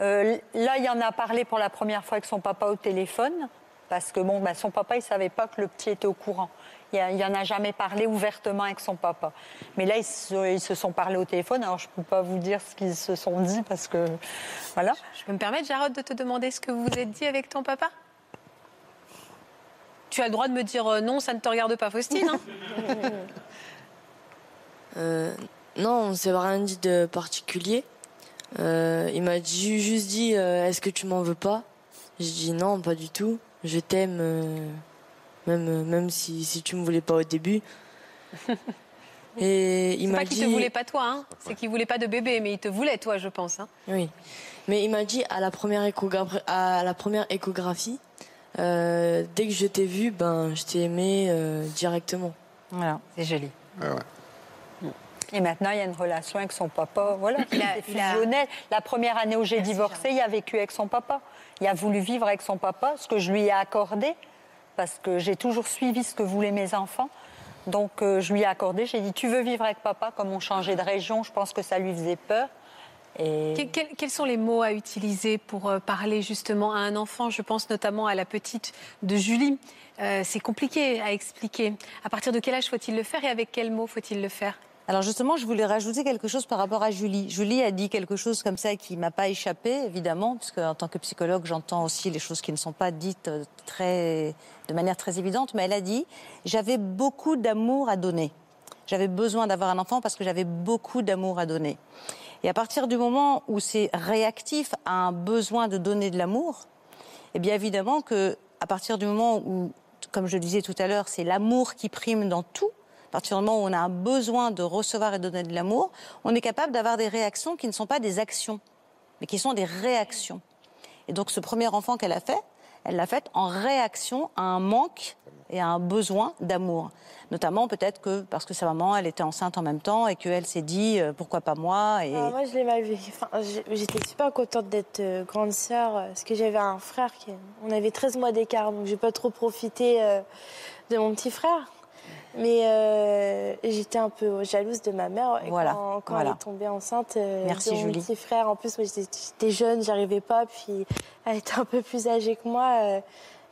Euh, là, il en a parlé pour la première fois avec son papa au téléphone parce que bon, ben, son papa, il savait pas que le petit était au courant. Il n'y en a jamais parlé ouvertement avec son papa. Mais là, ils se, sont parlé au téléphone. Alors, je ne peux pas vous dire ce qu'ils se sont dit parce que. Voilà. Je peux me permettre, Jarod, de te demander ce que vous vous êtes dit avec ton papa? Tu as le droit de me dire euh, non, ça ne te regarde pas, Faustine. Hein? Euh, non, on ne s'est rien dit de particulier. Euh, il m'a juste dit Est-ce que tu m'en veux pas? J'ai dit non, pas du tout je t'aime, euh, même, euh, même si, si tu me voulais pas au début. Et il m'a pas qu'il te voulait pas toi, hein. c'est qu'il voulait pas de bébé, mais il te voulait toi, je pense. Hein. Oui, mais il m'a dit à la première échographie, à la première échographie euh, dès que je t'ai vu, ben je t'ai aimé directement. Voilà, c'est joli. Et maintenant, il y a une relation avec son papa. Voilà, il a, fusionnel. La première année où j'ai divorcé, il a vécu avec son papa. Il a voulu vivre avec son papa, ce que je lui ai accordé, parce que j'ai toujours suivi ce que voulaient mes enfants. Donc euh, je lui ai accordé, j'ai dit tu veux vivre avec papa, comme on changeait de région, je pense que ça lui faisait peur. Et... Quels, sont les mots à utiliser pour euh, parler justement à un enfant? Je pense notamment à la petite de Julie. Euh, c'est compliqué à expliquer. À partir de quel âge faut-il le faire et avec quels mots faut-il le faire? Alors justement, je voulais rajouter quelque chose par rapport à Julie. Julie a dit quelque chose comme ça qui m'a pas échappé, évidemment, puisque en tant que psychologue, j'entends aussi les choses qui ne sont pas dites euh, très, de manière très évidente. Mais elle a dit j'avais beaucoup d'amour à donner. J'avais besoin d'avoir un enfant parce que j'avais beaucoup d'amour à donner. Et à partir du moment où c'est réactif à un besoin de donner de l'amour, eh bien évidemment que à partir du moment où, comme je le disais tout à l'heure, c'est l'amour qui prime dans tout, à partir du moment où on a un besoin de recevoir et de donner de l'amour, on est capable d'avoir des réactions qui ne sont pas des actions, mais qui sont des réactions. Et donc ce premier enfant qu'elle a fait, elle l'a fait en réaction à un manque et à un besoin d'amour. Notamment peut-être que parce que sa maman, elle était enceinte en même temps et qu'elle s'est dit euh, pourquoi pas moi. Et... Ah, moi, je l'ai mal vécu. Enfin, J'étais super contente d'être euh, grande sœur euh, parce que j'avais un frère qui. On avait 13 mois d'écart, donc j'ai pas trop profité de mon petit frère. Mais euh, j'étais un peu jalouse de ma mère quand, elle est tombée enceinte euh, Merci, de mon petit frère. En plus, moi j'étais jeune, j'arrivais pas, puis elle était un peu plus âgée que moi euh,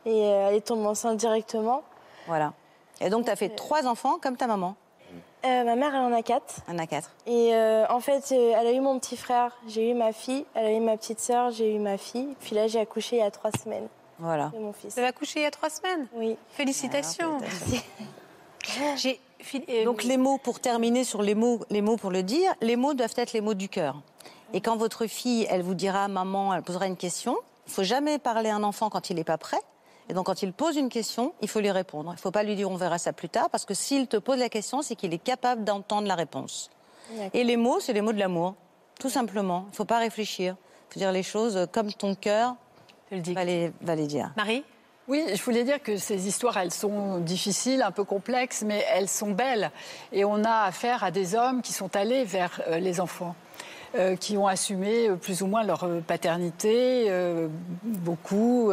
et elle est tombée enceinte directement. Voilà. Et donc tu as fait trois enfants comme ta maman? Ma mère, elle en a quatre. Elle en a quatre. Et en fait, elle a eu mon petit frère, j'ai eu ma fille, elle a eu ma petite sœur, j'ai eu ma fille. Puis là, j'ai accouché il y a trois semaines. Voilà. De mon fils. Vous avez accouché il y a trois semaines? Oui. Félicitations. J'ai Donc les mots, pour terminer sur les mots, les mots pour le dire, les mots doivent être les mots du cœur. Et quand votre fille, elle vous dira, maman, elle posera une question, il faut jamais parler à un enfant quand il n'est pas prêt. Et donc quand il pose une question, il faut lui répondre. Il ne faut pas lui dire on verra ça plus tard, parce que s'il te pose la question, c'est qu'il est capable d'entendre la réponse. Et les mots, c'est les mots de l'amour, tout simplement. Il ne faut pas réfléchir. Il faut dire les choses comme ton cœur va les, va les dire. Marie? Oui, je voulais dire que ces histoires, elles sont difficiles, un peu complexes, mais elles sont belles. Et on a affaire à des hommes qui sont allés vers euh, les enfants. Euh, qui ont assumé euh, plus ou moins leur paternité, beaucoup,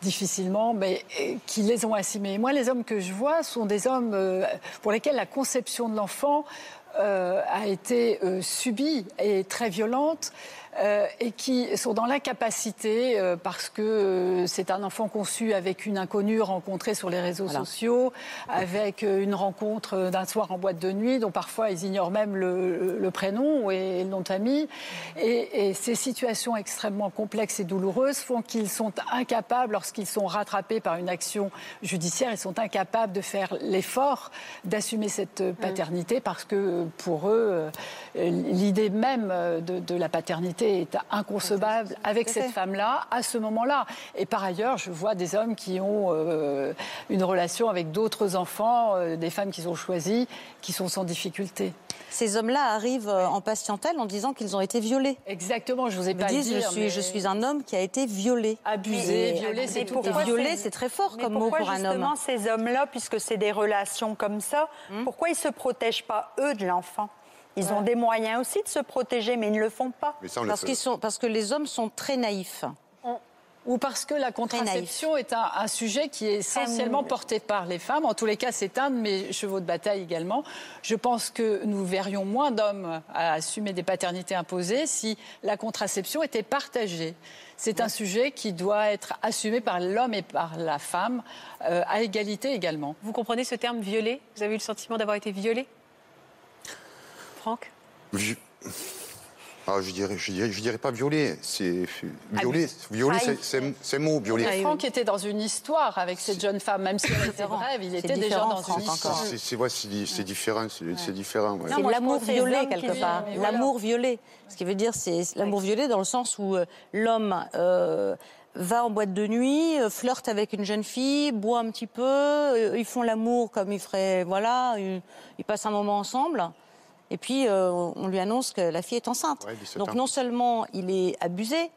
difficilement, mais qui les ont assumés. moi, les hommes que je vois sont des hommes pour lesquels la conception de l'enfant a été subie et très violente. Euh, et qui sont dans l'incapacité, euh, parce que euh, c'est un enfant conçu avec une inconnue rencontrée sur les réseaux sociaux, avec une rencontre d'un soir en boîte de nuit, dont parfois ils ignorent même le, prénom et le nom de famille. Et, et, ces situations extrêmement complexes et douloureuses font qu'ils sont incapables, lorsqu'ils sont rattrapés par une action judiciaire, ils sont incapables de faire l'effort d'assumer cette mm. paternité, parce que pour eux, l'idée même de, de la paternité est inconcevable avec cette femme-là à ce moment-là. Et par ailleurs, je vois des hommes qui ont euh, une relation avec d'autres enfants, euh, des femmes qu'ils ont choisies, qui sont sans difficulté. Ces hommes-là arrivent euh, en patientèle en disant qu'ils ont été violés. Exactement, je vous ai pas dit. Je suis, je suis un homme qui a été violé. Abusé, violé, c'est tout. violé, c'est très fort comme mot pour un homme. Justement, ces hommes-là, puisque c'est des relations comme ça, hmm pourquoi ils se protègent pas eux de l'enfant? Ils ont des moyens aussi de se protéger, mais ils ne le font pas. parce, qu'ils sont, parce que les hommes sont très naïfs. Ou parce que la contraception est un, sujet qui est essentiellement porté par les femmes. En tous les cas, c'est un de mes chevaux de bataille également. Je pense que nous verrions moins d'hommes à assumer des paternités imposées si la contraception était partagée. C'est un sujet qui doit être assumé par l'homme et par la femme euh, à égalité également. Vous comprenez ce terme violé Vous avez eu le sentiment d'avoir été violé? Franck? Je... Ah, je dirais, je dirais, je dirais pas violer. C'est violer, violer, c'est mot violer. Ah, Franck était dans une histoire avec cette jeune femme, même si elle était brève, il était déjà dans une histoire. C'est différent, c'est différent. Ouais. C'est l'amour violé quelque part, l'amour violé. Ce qui veut dire, c'est l'amour violé dans le sens où euh, l'homme. Euh, va en boîte de nuit, euh, flirte avec une jeune fille, boit un petit peu, ils font l'amour comme ils feraient, voilà, ils passent un moment ensemble. Et puis, euh, on lui annonce que la fille est enceinte. Donc, non seulement il est abusé,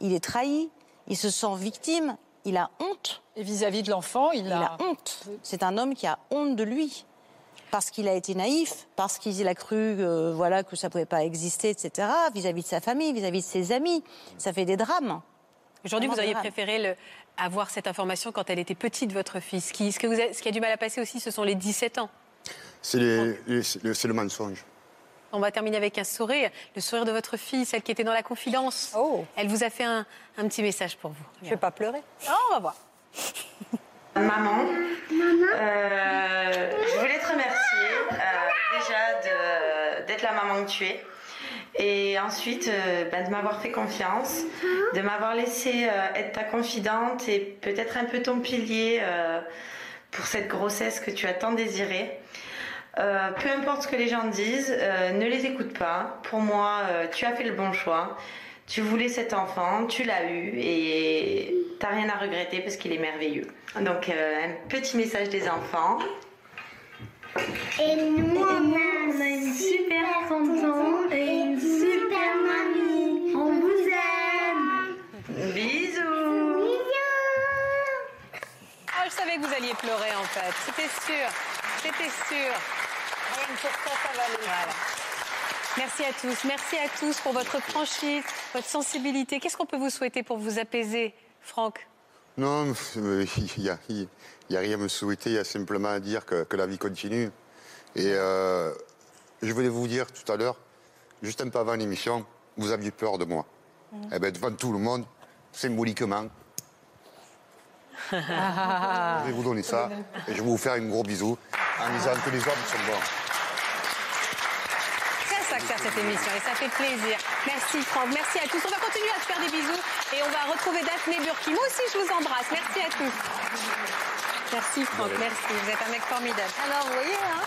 il est trahi, il se sent victime, il a honte. Et vis-à-vis de l'enfant, il, a... honte. C'est un homme qui a honte de lui. Parce qu'il a été naïf, parce qu'il a cru euh, voilà, que ça ne pouvait pas exister, etc., vis-à-vis de sa famille, vis-à-vis de ses amis. Ça fait des drames. Aujourd'hui, vous auriez préféré avoir cette information quand elle était petite, votre fille. Ce qui, ce, que vous ce qui a du mal à passer aussi, ce sont les 17 ans. C'est le mensonge. On va terminer avec un sourire, le sourire de votre fille, celle qui était dans la confidence. Oh. Elle vous a fait un, petit message pour vous. Je ne vais pas pleurer. Oh, on va voir. Maman, euh, je voulais te remercier euh, déjà d'être la maman que tu es. Et ensuite, euh, ben, de m'avoir fait confiance, de m'avoir laissé être ta confidente et peut-être un peu ton pilier pour cette grossesse que tu as tant désirée. Euh, peu importe ce que les gens disent, euh, ne les écoute pas. Pour moi, euh, tu as fait le bon choix. Tu voulais cet enfant, tu l'as eu et t'as rien à regretter parce qu'il est merveilleux. Donc un petit message des enfants. Et nous, on a une super tonton et une super mamie. On vous aime. Bisous. Bisous. Oh, je savais que vous alliez pleurer en fait. C'était sûr. C'était sûr. Merci à tous. Merci à tous pour votre franchise, votre sensibilité. Qu'est-ce qu'on peut vous souhaiter pour vous apaiser, Franck? Non, il n'y a, rien à me souhaiter. Il y a simplement à dire que, la vie continue. Et euh, je voulais vous dire tout à l'heure, juste un peu avant l'émission, vous aviez peur de moi. Mmh. Eh bien, devant tout le monde, symboliquement, je vais vous donner ça et je vais vous faire un gros bisou en disant que les hommes sont bons. Sert cette émission et ça fait plaisir. Merci Franck, merci à tous. On va continuer à se faire des bisous et on va retrouver Daphné Burki. Moi aussi, je vous embrasse. Merci à tous. Merci Franck, merci. Vous êtes un mec formidable. Alors, vous voyez, hein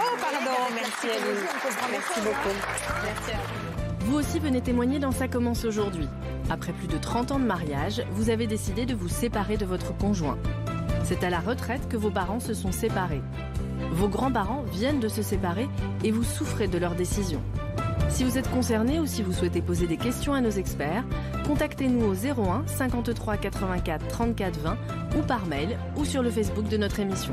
Oh, pardon. Merci Aline. Merci beaucoup. Merci à vous. Vous aussi venez témoigner dans Ça commence aujourd'hui. Après plus de 30 ans de mariage, vous avez décidé de vous séparer de votre conjoint. C'est à la retraite que vos parents se sont séparés. Vos grands-parents viennent de se séparer et vous souffrez de leur décision. Si vous êtes concerné ou si vous souhaitez poser des questions à nos experts, contactez-nous au 01 53 84 34 20 ou par mail ou sur le Facebook de notre émission.